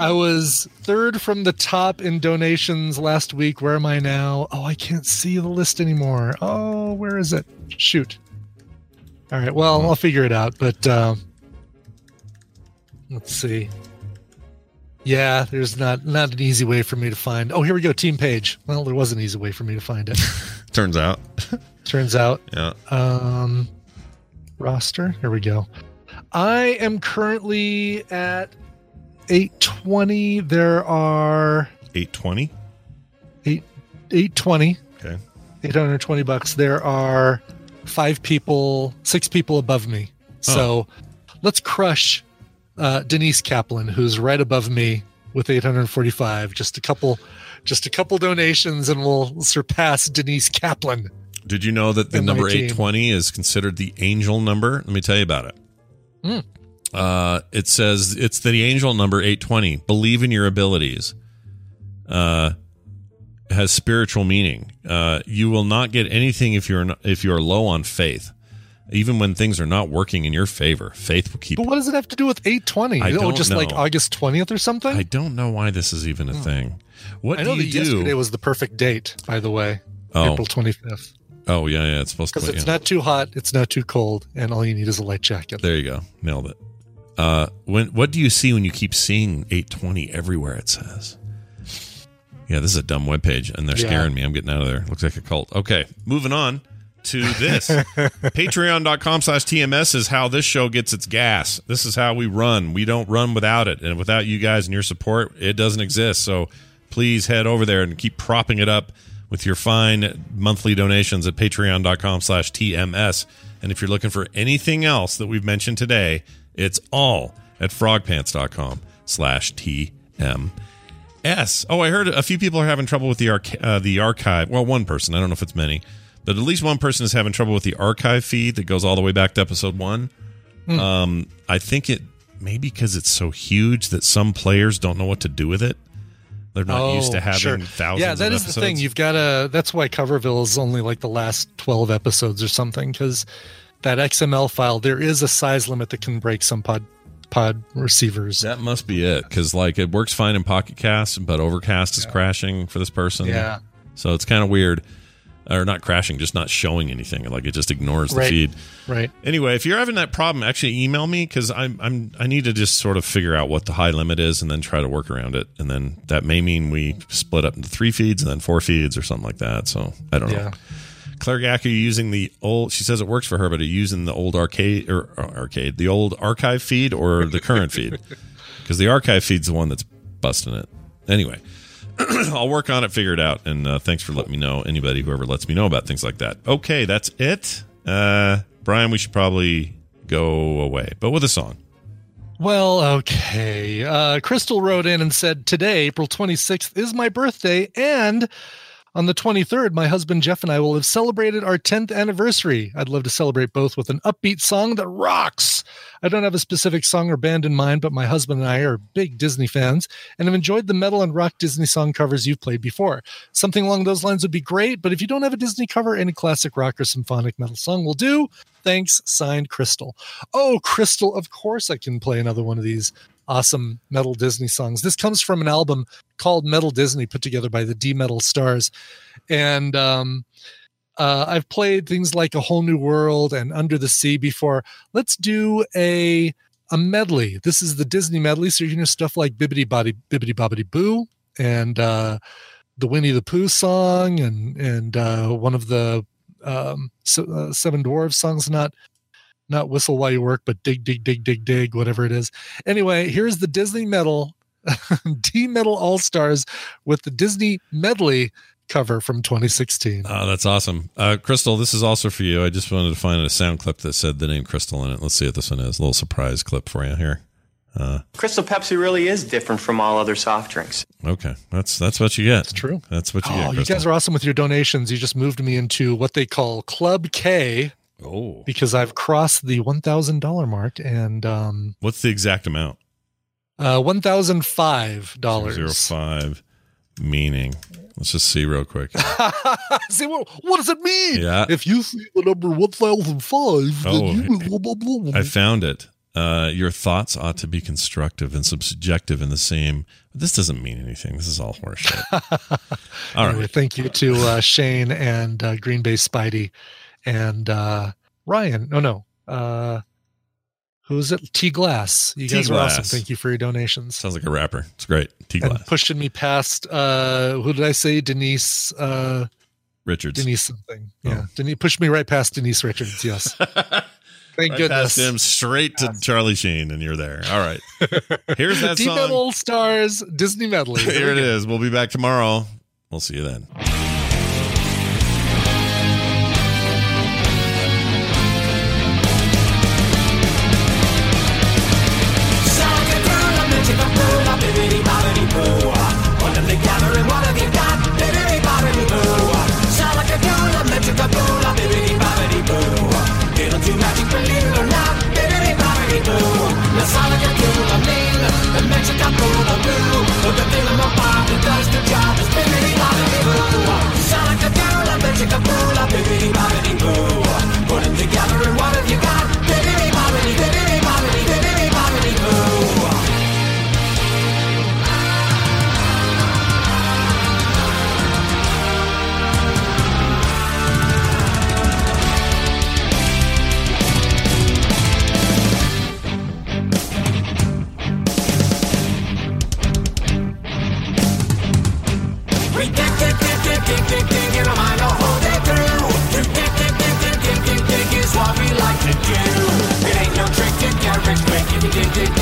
I was third from the top in donations last week. Where am I now? Oh, I can't see the list anymore. Oh, where is it? Shoot. All right. Well, I'll figure it out. But um, let's see. Yeah, there's not not an easy way for me to find. Oh, here we go. Team page. Well, there was an easy way for me to find it. Turns out. Turns out. Yeah. Um, roster. Here we go. I am currently at 820. There are 820. eight 820. Okay. 820 bucks. There are five people, six people above me. So let's crush uh, Denise Kaplan, who's right above me with 845. Just a couple, just a couple donations, and we'll surpass Denise Kaplan. Did you know that the number team. 820 is considered the angel number? Let me tell you about it. Hmm. Uh, it says it's the angel number 820. Believe in your abilities. Uh, has spiritual meaning. Uh, you will not get anything if you're not, if you're low on faith. Even when things are not working in your favor, faith will keep. But what does it have to do with 820? I oh, just like. August 20th or something? I don't know why this is even a thing. What I know do that do? yesterday was the perfect date, by the way. Oh. April 25th. oh yeah, yeah. It's supposed to. Because it's yeah. not too hot, it's not too cold, and all you need is a light jacket. There you go. Nailed it. Uh, when what do you see when you keep seeing 820 everywhere? It says. Yeah, this is a dumb webpage, and they're Yeah. scaring me. I'm getting out of there. Looks like a cult. Okay, moving on to this. Patreon.com slash TMS is how this show gets its gas. This is how we run. We don't run without it. And without you guys and your support, it doesn't exist. So please head over there and keep propping it up with your fine monthly donations at patreon.com slash TMS. And if you're looking for anything else that we've mentioned today, it's all at frogpants.com slash TMS. Oh, I heard a few people are having trouble with the arch- uh, the archive. Well, one person. I don't know if it's many, But at least one person is having trouble with the archive feed that goes all the way back to episode one. Hmm. Um, I think it maybe because it's so huge that some players don't know what to do with it. They're not used to having Oh, sure. thousands. Yeah, that is the thing. You've got to. That's why Coverville is only like the last twelve episodes or something because that XML file there is a size limit that can break some pod pod receivers. That must be it because like it works fine in Pocket Cast, but Overcast is crashing for this person. Yeah. so it's kind of weird, or not crashing, just not showing anything. Like it just ignores the feed. Right. Anyway, if you're having that problem, actually email me because I'm I'm I need to just sort of figure out what the high limit is and then try to work around it. And then that may mean we split up into three feeds and then four feeds or something like that. So I don't know. Yeah. Claire Gack, are you using the old? She says it works for her, but are you using the old arcade or uh, arcade, the old archive feed or the current feed? Because the archive feed's the one that's busting it. Anyway, I'll work on it, figure it out, and uh, thanks for letting me know. Anybody, whoever lets me know about things like that. Okay, that's it. Uh, Brian, we should probably go away, but with a song. Well, okay. Uh, Crystal wrote in and said, Today, April 26th, is my birthday, and on the 23rd, my husband Jeff and I will have celebrated our 10th anniversary. I'd love to celebrate both with an upbeat song that rocks. I don't have a specific song or band in mind, but my husband and I are big Disney fans and have enjoyed the metal and rock Disney song covers you've played before. Something along those lines would be great, but if you don't have a Disney cover, any classic rock or symphonic metal song will do. Thanks, signed Crystal. Oh, Crystal, of course I can play another one of these awesome metal Disney songs. This comes from an album called Metal Disney, put together by the D Metal Stars. And um, uh, I've played things like A Whole New World and Under the Sea before. Let's do a a medley. This is the Disney medley, so you're gonna stuff like Bibbidi Bobbidi Bibbidi Bobbidi Boo and uh, the Winnie the Pooh song and and uh, one of the um, so, uh, Seven Dwarves songs. Not not whistle while you work, but dig dig dig dig dig, whatever it is. Anyway, here's the Disney metal D Metal All Stars with the Disney medley cover from 2016. Oh, that's awesome. Uh, Crystal, this is also for you. I just wanted to find a sound clip that said the name Crystal in it. Let's see what this one is. A little surprise clip for you here. Uh, Crystal Pepsi really is different from all other soft drinks. okay, that's that's what you get. That's true. That's what you get. Oh, get. you guys are awesome with your donations. You just moved me into what they call Club K. Oh. Because I've crossed the $1,000 mark and um, What's the exact amount? uh, $1,005. Zero five, meaning. Let's just see real quick. See, what, what does it mean? Yeah. If you see the number 1005, then Oh, you blah, blah, blah, blah. I found it. Uh, your thoughts ought to be constructive and subjective in the same. This doesn't mean anything. This is all horseshit. all Anyway, right. thank you to uh, Shane and uh, Green Bay Spidey and uh, Ryan. No, no. Uh, who's it? T Glass. You guys are awesome. Thank you for your donations. Sounds like a rapper. It's great. T And glass. pushing me past, uh, who did I say? Denise. Uh, Richards. Denise something. Oh. Yeah. Denise pushed me right past Denise Richards. Yes. Thank Right goodness. past him straight to Charlie Sheen, and you're there. All right. Here's that D song. Metal Stars Disney medley. Here it is. We'll be back tomorrow. We'll see you then. Put We dig,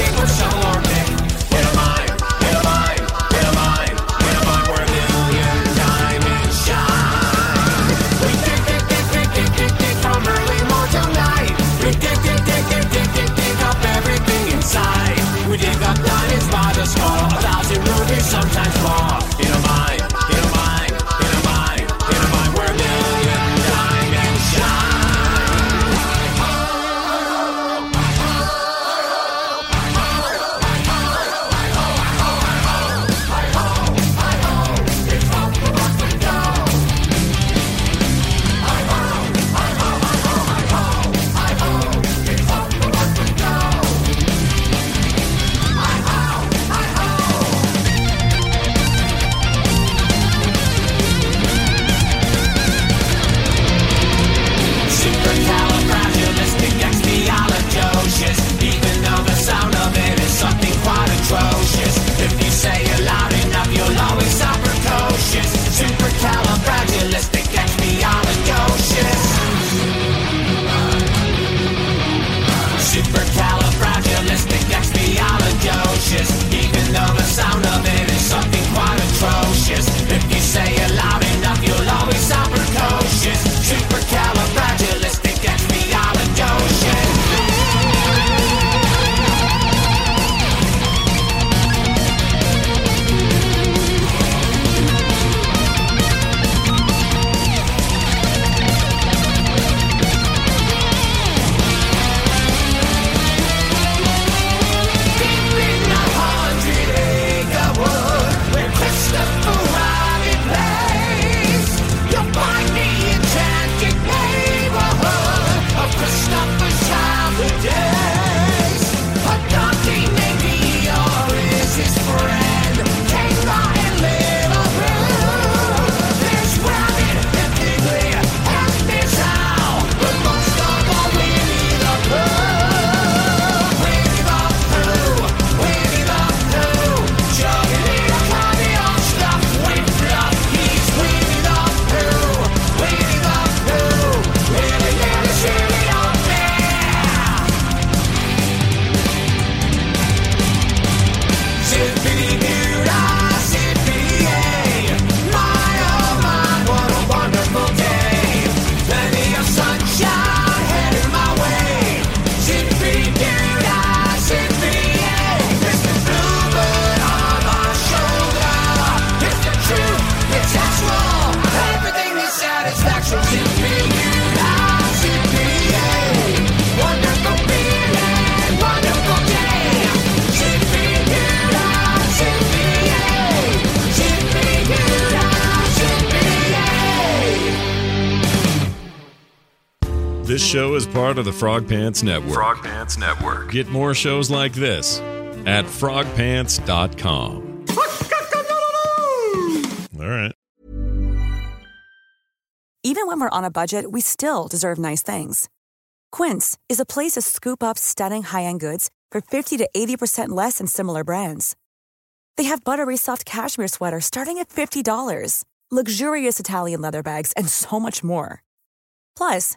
dig, dig, dig, dig, dig, dig from early till night. We dig, dig, dig, dig, dig, dig up everything inside. We dig up diamonds by the score, a thousand rubies, sometimes more. Part of the Frog Pants Network. Frog Pants Network. Get more shows like this at frogpants.com. All right. Even when we're on a budget, we still deserve nice things. Quince is a place to scoop up stunning high-end goods for 50 to 80% less than similar brands. They have buttery soft cashmere sweaters starting at $50, luxurious Italian leather bags, and so much more. Plus,